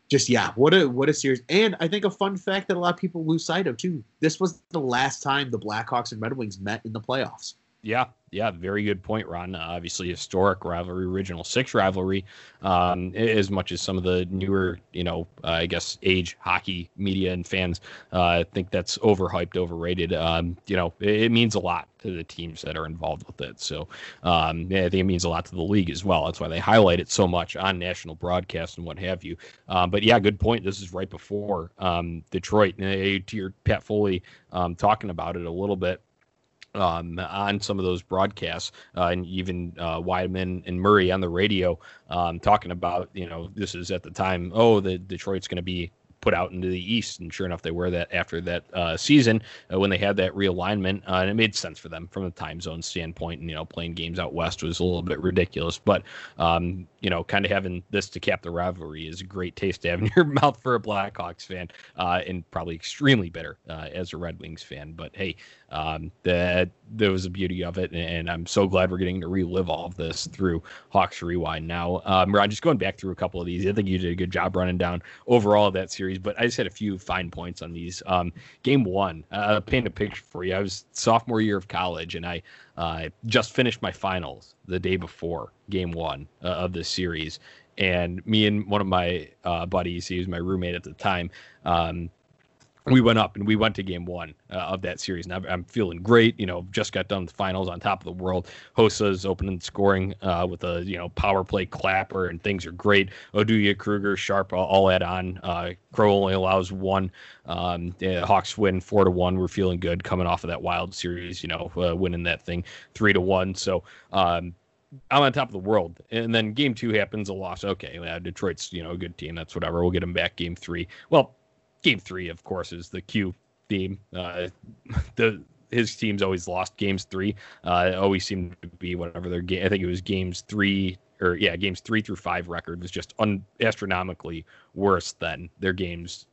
just yeah, what a what a series! And I think a fun fact that a lot of people lose sight of too. This was the last time the Blackhawks and Red Wings met in the playoffs. Yeah, yeah, very good point, Ron. Uh, obviously, historic rivalry, original six rivalry, um, as much as some of the newer, you know, uh, I guess age hockey media and fans uh, think that's overhyped, overrated. Um, you know, it, it, means a lot to the teams that are involved with it. So, um, yeah, I think it means a lot to the league as well. That's why they highlight it so much on national broadcast and what have you. Um, but yeah, good point. This is right before um, Detroit. to your Pat Foley um, talking about it a little bit um, on some of those broadcasts, uh, and even uh, Wiedeman and Murray on the radio um, talking about, you know, this is at the time, oh, the Detroit's going to be put out into the East, and sure enough, they were that after that uh, season uh, when they had that realignment, uh, and it made sense for them from the time zone standpoint. And you know, playing games out west was a little bit ridiculous, but um, you know, kind of having this to cap the rivalry is a great taste to have in your mouth for a Blackhawks fan, uh, and probably extremely bitter uh, as a Red Wings fan. But hey, um, that there was the beauty of it, and I'm so glad we're getting to relive all of this through Hawks Rewind. Now, um, Ron, just going back through a couple of these, I think you did a good job running down overall of that series, but I just had a few fine points on these. Um, game one, uh, paint a picture for you. I was sophomore year of college, and I uh, just finished my finals the day before game one uh, of this series. And me and one of my uh, buddies, he was my roommate at the time, um, we went up and we went to game one uh, of that series. And I'm, feeling great. You know, just got done with the finals on top of the world. Hossa's opening scoring uh, with a, you know, power play clapper and things are great. Oduya, Kruger, Sharp all, add on. Uh, Crow only allows one. Um, Hawks win four to one. We're feeling good coming off of that wild series, you know, uh, winning that thing three to one. So, um, I'm on top of the world. And then game two happens, a loss. Okay, yeah, Detroit's you know a good team. That's whatever. We'll get them back game three. Well, game three, of course, is the Q theme. Uh, the his team's always lost games three. Uh, always seemed to be whatever their game. I think it was games three or yeah, games three through five record was just un- astronomically worse than their games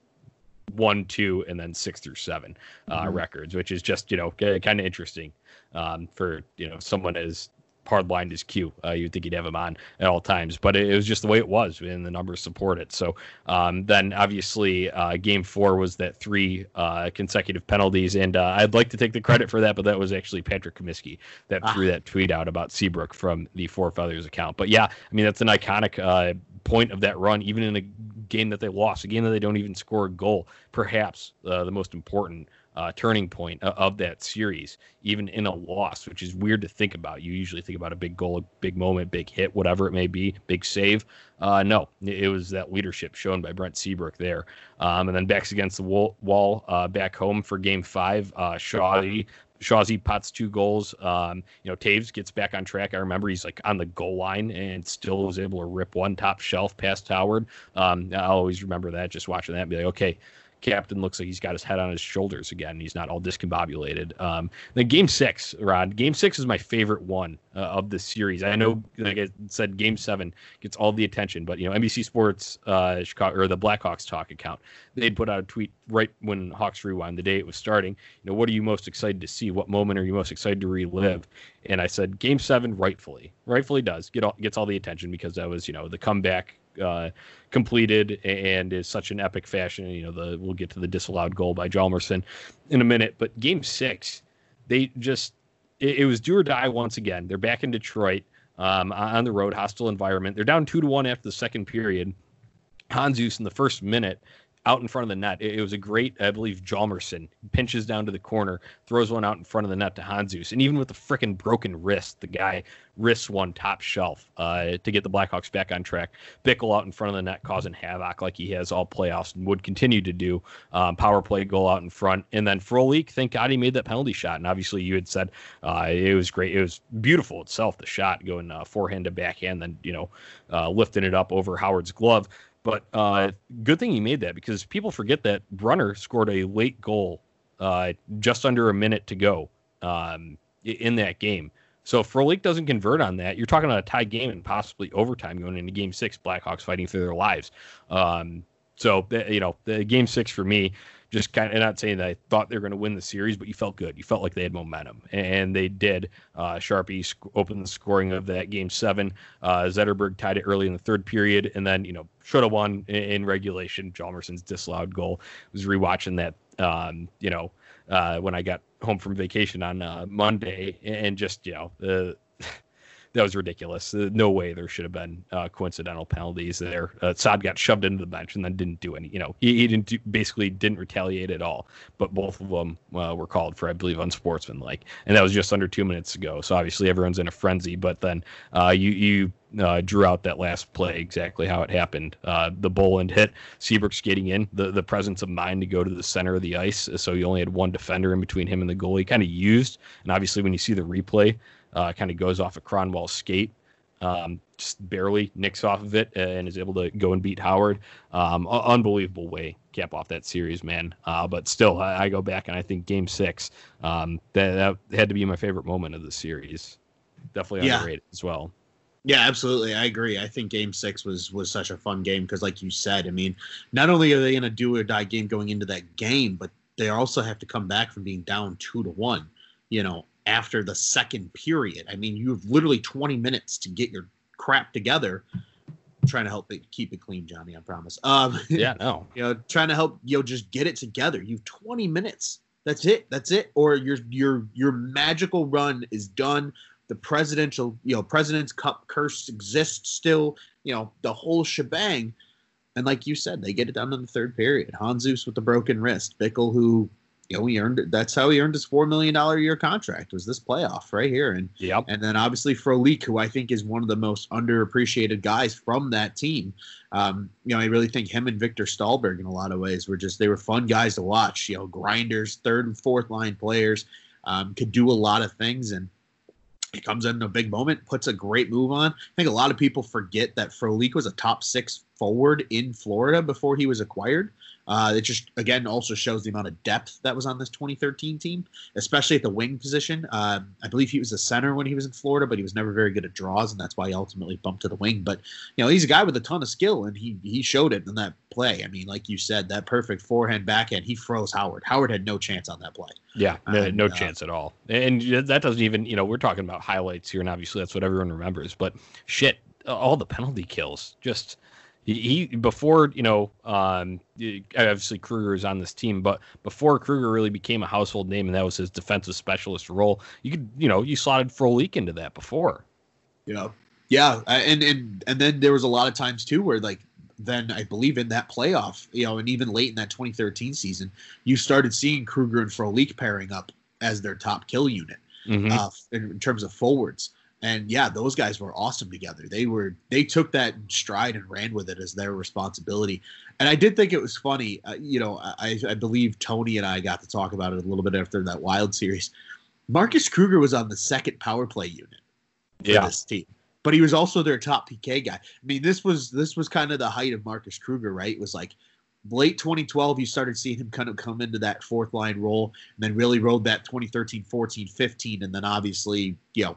one, two, and then six through seven uh, mm-hmm. records, which is just you know kind of interesting um, for you know someone as hardlined as Q. Uh, you'd think he'd have him on at all times, but it, it, was just the way it was, and the numbers support it. So um, then, obviously, uh, Game Four was that three uh, consecutive penalties, and uh, I'd like to take the credit for that, but that was actually Patrick Comiskey that ah. threw that tweet out about Seabrook from the Four Feathers account. But yeah, I mean that's an iconic uh, point of that run, even in a game that they lost, a game that they don't even score a goal, perhaps uh, the most important uh, turning point of that series, even in a loss, which is weird to think about. You usually think about a big goal, a big moment, big hit, whatever it may be, big save. Uh, no, it was that leadership shown by Brent Seabrook there. Um, and then backs against the wall, uh, back home for game five. Uh, Shawty Shawzy pots two goals. Um, you know, Toews gets back on track. I remember he's like on the goal line and still was able to rip one top shelf past Howard. Um, I'll always remember that, just watching that, and be like, okay, captain looks like he's got his head on his shoulders again. He's not all discombobulated. Um, then game six, Rod. Game six is my favorite one uh, of the series. I know, like I said, game seven gets all the attention, but you know, NBC Sports uh, Chicago or the Blackhawks talk account, they'd put out a tweet right when Hawks Rewind, the day it was starting. You know, what are you most excited to see? What moment are you most excited to relive? And I said, game seven, rightfully, rightfully does get all, gets all the attention because that was you know the comeback uh, completed and is such an epic fashion. You know, the we'll get to the disallowed goal by Hjalmarsson in a minute, but Game Six, they just it, it was do or die once again. They're back in Detroit um, on the road, hostile environment. They're down two to one after the second period. Handzus in the first minute out in front of the net. It, it was a great, I believe, Hjalmarsson pinches down to the corner, throws one out in front of the net to Handzus, and even with the freaking broken wrist, the guy risks one top shelf uh, to get the Blackhawks back on track. Bickell out in front of the net, causing havoc like he has all playoffs and would continue to do. Um, power play goal out in front, and then Frolik, thank God he made that penalty shot. And obviously, you had said uh, it was great. It was beautiful itself. The shot going uh, forehand to backhand, then you know uh, lifting it up over Howard's glove. But uh, good thing he made that because people forget that Brunner scored a late goal uh, just under a minute to go um, in that game. So if Frolik doesn't convert on that, you're talking about a tie game and possibly overtime going into Game Six. Blackhawks fighting for their lives. Um, so you know, the Game Six for me just kind of not saying that I thought they were going to win the series, but you felt good. You felt like they had momentum, and they did. Uh, Sharpie sc- opened the scoring of that game seven. Uh, Zetterberg tied it early in the third period, and then you know should have won in, in regulation. Hjalmarsson's disallowed goal. I was rewatching that. Um, you know, uh, when I got home from vacation on uh, Monday, and just you know the that was ridiculous. Uh, no way there should have been uh, coincidental penalties there. Uh, Saad got shoved into the bench and then didn't do any. You know, he, he didn't do, basically didn't retaliate at all. But both of them uh, were called for, I believe, unsportsmanlike, and that was just under two minutes ago. So obviously everyone's in a frenzy. But then uh, you you uh, drew out that last play exactly how it happened. Uh, the Bolland hit, Seabrook skating in, the, the presence of mind to go to the center of the ice. So you only had one defender in between him and the goalie, kind of used. And obviously, when you see the replay, uh, kind of goes off of Kronwall's skate, um, just barely nicks off of it and is able to go and beat Howard. Um, unbelievable way cap off that series, man. Uh, but still, I, I, go back and I think Game Six um, that, that had to be my favorite moment of the series. Definitely yeah. underrated as well. Yeah, absolutely. I agree. I think Game Six was was such a fun game because, like you said, I mean, not only are they in a do or die game going into that game, but they also have to come back from being down two to one. You know, after the second period. I mean, you have literally 20 minutes to get your crap together. I'm trying to help it keep it clean, Johnny. I promise. Um, yeah, no. you know, trying to help you know just get it together. You have 20 minutes. That's it. That's it. Or your your your magical run is done. The presidential, you know, President's Cup curse exists still. You know, the whole shebang. And like you said, they get it done in the third period. Handzus with the broken wrist. Bickell, who you know, he earned that's how he earned his four million dollar year contract was this playoff right here. And yep. and then obviously Frolik, who I think is one of the most underappreciated guys from that team. Um, you know, I really think him and Victor Stalberg in a lot of ways were just they were fun guys to watch. You know, grinders, third and fourth line players, um, could do a lot of things and he comes in a big moment, puts a great move on. I think a lot of people forget that Frolik was a top six forward in Florida before he was acquired. Uh, it just again also shows the amount of depth that was on this 2013 team, especially at the wing position. Um, I believe he was a center when he was in Florida, but he was never very good at draws, and that's why he ultimately bumped to the wing. But you know, he's a guy with a ton of skill, and he he showed it in that play. I mean, like you said, that perfect forehand backhand, he froze Howard. Howard had no chance on that play. Yeah, no, no uh, chance at all. And that doesn't even you know we're talking about highlights here, and obviously that's what everyone remembers. But shit, all the penalty kills just he, before you know um, obviously Kruger is on this team, but before Kruger really became a household name and that was his defensive specialist role, you could you know you slotted Frolik into that before. Yeah, yeah, and and and then there was a lot of times too where like then I believe in that playoff, you know, and even late in that 2013 season, you started seeing Kruger and Frolik pairing up as their top kill unit mm-hmm. uh, in, in terms of forwards and yeah those guys were awesome together. They were they took that stride and ran with it as their responsibility. And i did think it was funny uh, you know I, I believe tony and i got to talk about it a little bit after that wild series. Marcus kruger was on the second power play unit for yeah. this team but he was also their top pk guy. I mean this was this was kind of the height of marcus kruger right? It was like late 2012 you started seeing him kind of come into that fourth line role and then really rode that 2013 14 15 and then obviously you know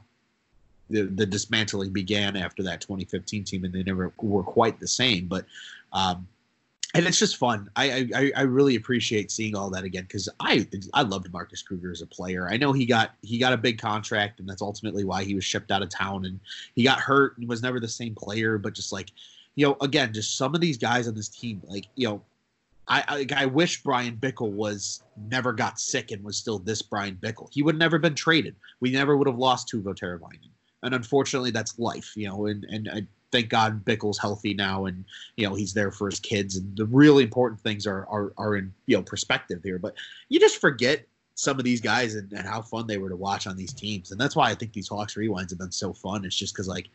the, the dismantling began after that 2015 team, and they never were quite the same. But um, and it's just fun. I, I I really appreciate seeing all that again because I I loved Marcus Kruger as a player. I know he got he got a big contract, and that's ultimately why he was shipped out of town. And he got hurt and was never the same player. But just like you know, again, just some of these guys on this team, like you know, I, I, I wish Bryan Bickell was never got sick and was still this Bryan Bickell. He would never been traded. We never would have lost Teuvo Teravainen and unfortunately that's life you know and and I thank God Bickell's healthy now and you know he's there for his kids and the really important things are are are in you know perspective here but you just forget some of these guys and, and how fun they were to watch on these teams and that's why I think these Hawks rewinds have been so fun it's just because like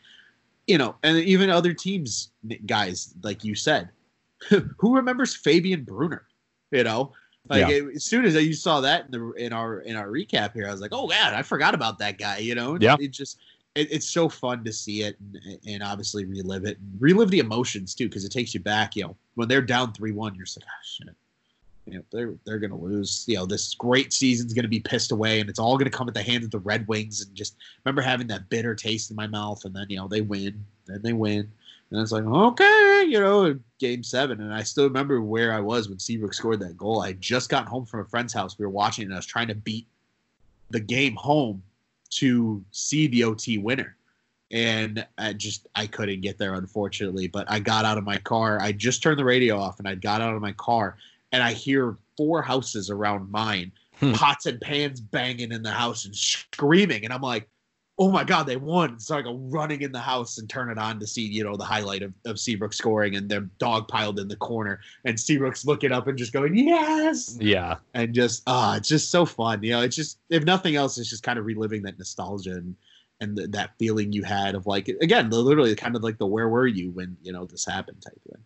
you know and even other teams guys like you said who remembers Fabian Brunner you know like yeah. as soon as you saw that in the in our in our recap here, I was like, "Oh God, I forgot about that guy." You know, yeah. It just it, it's so fun to see it and, and obviously relive it and relive the emotions too because it takes you back. You know, when they're down three one, you're just like, oh shit. You know, they're they're gonna lose. You know, this great season's gonna be pissed away, and it's all gonna come at the hands of the Red Wings. And just remember having that bitter taste in my mouth, and then you know they win, then they win, and it's like okay, you know, game seven, and I still remember where I was when Seabrook scored that goal. I had just gotten home from a friend's house. We were watching, and I was trying to beat the game home to see the OT winner. And I just I couldn't get there unfortunately, but I got out of my car. I just turned the radio off and I got out of my car and I hear four houses around mine, hmm. pots and pans banging in the house and screaming and I'm like, oh my god, they won. So I go running in the house and turn it on to see, you know, the highlight of, of Seabrook scoring and their dog piled in the corner. And Seabrook's looking up and just going, Yes. Yeah. And just ah, uh, it's just so fun. You know, it's just if nothing else, it's just kind of reliving that nostalgia and and the, that feeling you had of like again, literally kind of like the where were you when, you know, this happened type thing.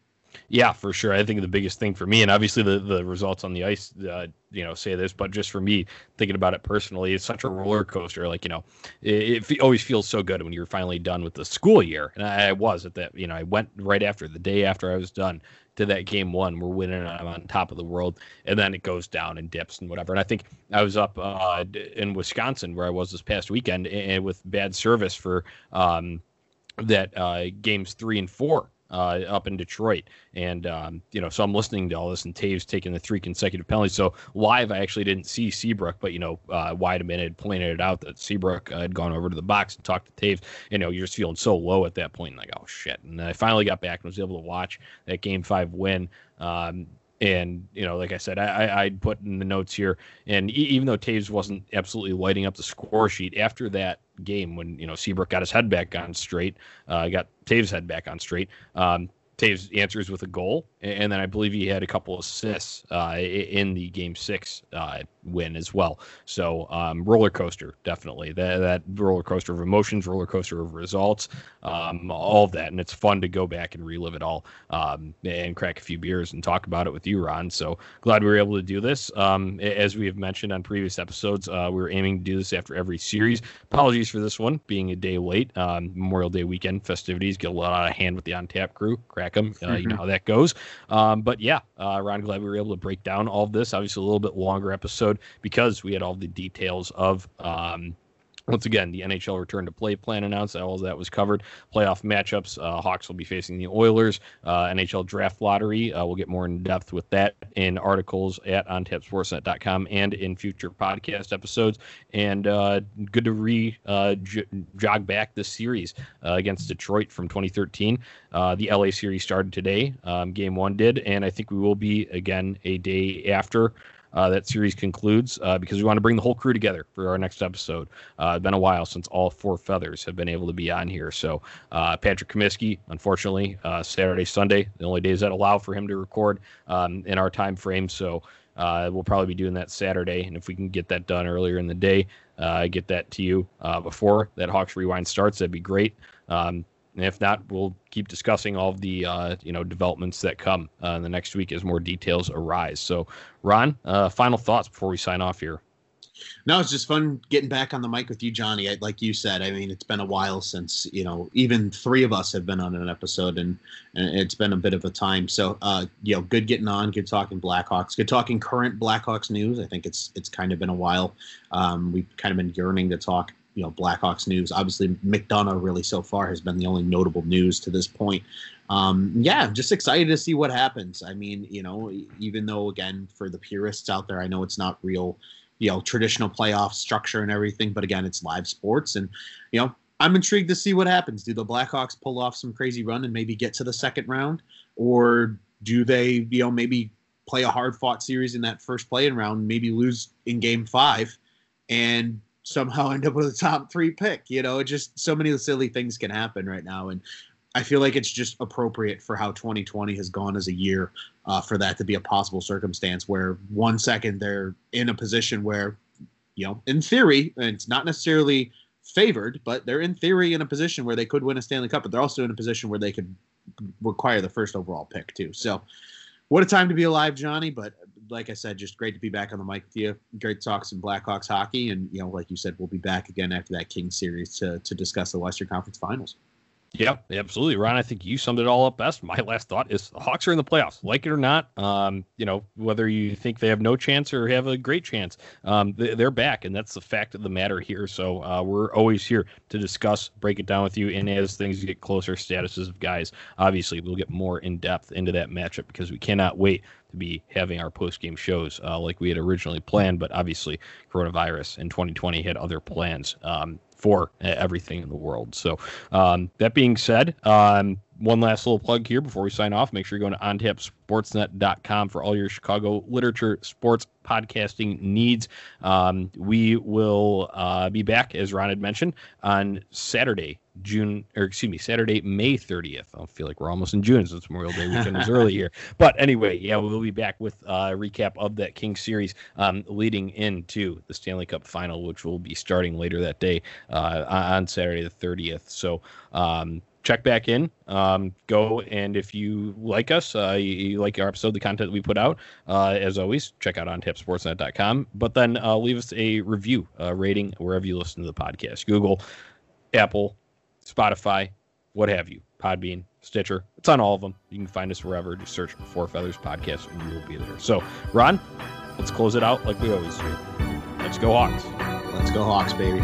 Yeah, for sure. I think the biggest thing for me, and obviously the, the results on the ice, uh, you know, say this, but just for me, thinking about it personally, it's such a roller coaster. Like, you know, it, it always feels so good when you're finally done with the school year. And I, I, was at that, you know, I went right after the day after I was done to that game one. We're winning, I'm on top of the world. And then it goes down and dips and whatever. And I think I was up uh, in Wisconsin where I was this past weekend and with bad service for um, that uh, games three and four uh, up in Detroit. And, um, you know, so I'm listening to all this, and Toews taking the three consecutive penalties. So live, I actually didn't see Seabrook, but, you know, uh, Wiedeman had pointed it out that Seabrook uh, had gone over to the box and talked to Toews. You know, you're just feeling so low at that point, like, oh, shit. And I finally got back and was able to watch that game five win. Um, and you know, like I said, I I put in the notes here, and even though Toews wasn't absolutely lighting up the score sheet after that game, when you know Seabrook got his head back on straight, uh, got Toews' head back on straight. Um, Toews answers with a goal, and then I believe he had a couple assists uh, in the game six uh, win as well. So um, roller coaster, definitely that that roller coaster of emotions, roller coaster of results, um, all of that, and it's fun to go back and relive it all um, and crack a few beers and talk about it with you, Ron. So glad we were able to do this. Um, as we have mentioned on previous episodes, uh, we were aiming to do this after every series. Apologies for this one being a day late. Um, Memorial Day weekend festivities get a lot of hand with the on tap crew. Crack them, uh, mm-hmm. you know how that goes. Um, but yeah, uh, Ron, glad we were able to break down all of this. Obviously, a little bit longer episode because we had all the details of um, once again, the NHL return to play plan announced. All that was covered. Playoff matchups. Uh, Hawks will be facing the Oilers. Uh, NHL draft lottery. Uh, we'll get more in depth with that in articles at ontapsportsnet.com and in future podcast episodes. And uh, good to re uh, j- jog back this series uh, against Detroit from 2013. the LA series started today. Um, game one did, and I think we will be again a day after uh, that series concludes uh, because we want to bring the whole crew together for our next episode. Uh, it's been a while since all four feathers have been able to be on here. So uh, Patrick Comiskey, unfortunately, uh, Saturday, Sunday, the only days that allow for him to record um, in our time frame. So uh, we'll probably be doing that Saturday, and if we can get that done earlier in the day, get that to you before that Hawks Rewind starts, that'd be great. Um, and if not, we'll keep discussing all of the uh, you know developments that come uh, in the next week as more details arise. So, Ron, uh, final thoughts before we sign off here. No, it's just fun getting back on the mic with you, Johnny. I, like you said, I mean, it's been a while since you know even three of us have been on an episode, and, and it's been a bit of a time. So, uh, you know, good getting on, good talking Blackhawks, good talking current Blackhawks news. I think it's it's kind of been a while. Um, we've kind of been yearning to talk you know Blackhawks news. Obviously, McDonagh really so far has been the only notable news to this point. Um, yeah, just excited to see what happens. I mean, you know, even though again for the purists out there, I know it's not real, you know, traditional playoff structure and everything, but again, it's live sports, and you know, I'm intrigued to see what happens. Do the Blackhawks pull off some crazy run and maybe get to the second round, or do they, you know, maybe play a hard fought series in that first playing round, maybe lose in Game Five, and somehow end up with a top three pick. You know, just so many silly things can happen right now, and I feel like it's just appropriate for how 2020 has gone as a year uh, for that to be a possible circumstance where one second they're in a position where, you know, in theory, and it's not necessarily favored, but they're in theory in a position where they could win a Stanley Cup, but they're also in a position where they could require the first overall pick too. So, what a time to be alive, Johnny! But like I said, just great to be back on the mic with you. Great to talk some Blackhawks hockey, and you know, like you said, we'll be back again after that King series to to discuss the Western Conference Finals. Yeah, absolutely, Ron. I think you summed it all up best. My last thought is the Hawks are in the playoffs, like it or not. Um, you know, whether you think they have no chance or have a great chance, um, they, are back, and that's the fact of the matter here. So uh, we're always here to discuss, break it down with you, and as things get closer, statuses of guys. Obviously, we'll get more in depth into that matchup because we cannot wait to be having our post game shows uh, like we had originally planned. But obviously, coronavirus in 2020 had other plans. Um, for everything in the world. So, um, that being said, um, one last little plug here before we sign off. Make sure you go to ontapsportsnet.com for all your Chicago literature, sports, podcasting needs. Um, we will uh, be back, as Ron had mentioned, on Saturday, June, or excuse me, Saturday, May 30th. I feel like we're almost in June since Memorial Day weekend is early here. But anyway, yeah, we'll be back with a recap of that King series um, leading into the Stanley Cup final, which will be starting later that day uh, on Saturday the 30th. So, um, check back in. Um, go and if you like us, uh, you, you, like our episode, the content that we put out, uh, as always, check out ontapsportsnet.com. But then uh, leave us a review, a rating wherever you listen to the podcast Google, Apple, Spotify, what have you, Podbean, Stitcher. It's on all of them. You can find us wherever. Just search for Four Feathers Podcast and we will be there. So, Ron, let's close it out like we always do. Let's go, Hawks. Let's go, Hawks, baby.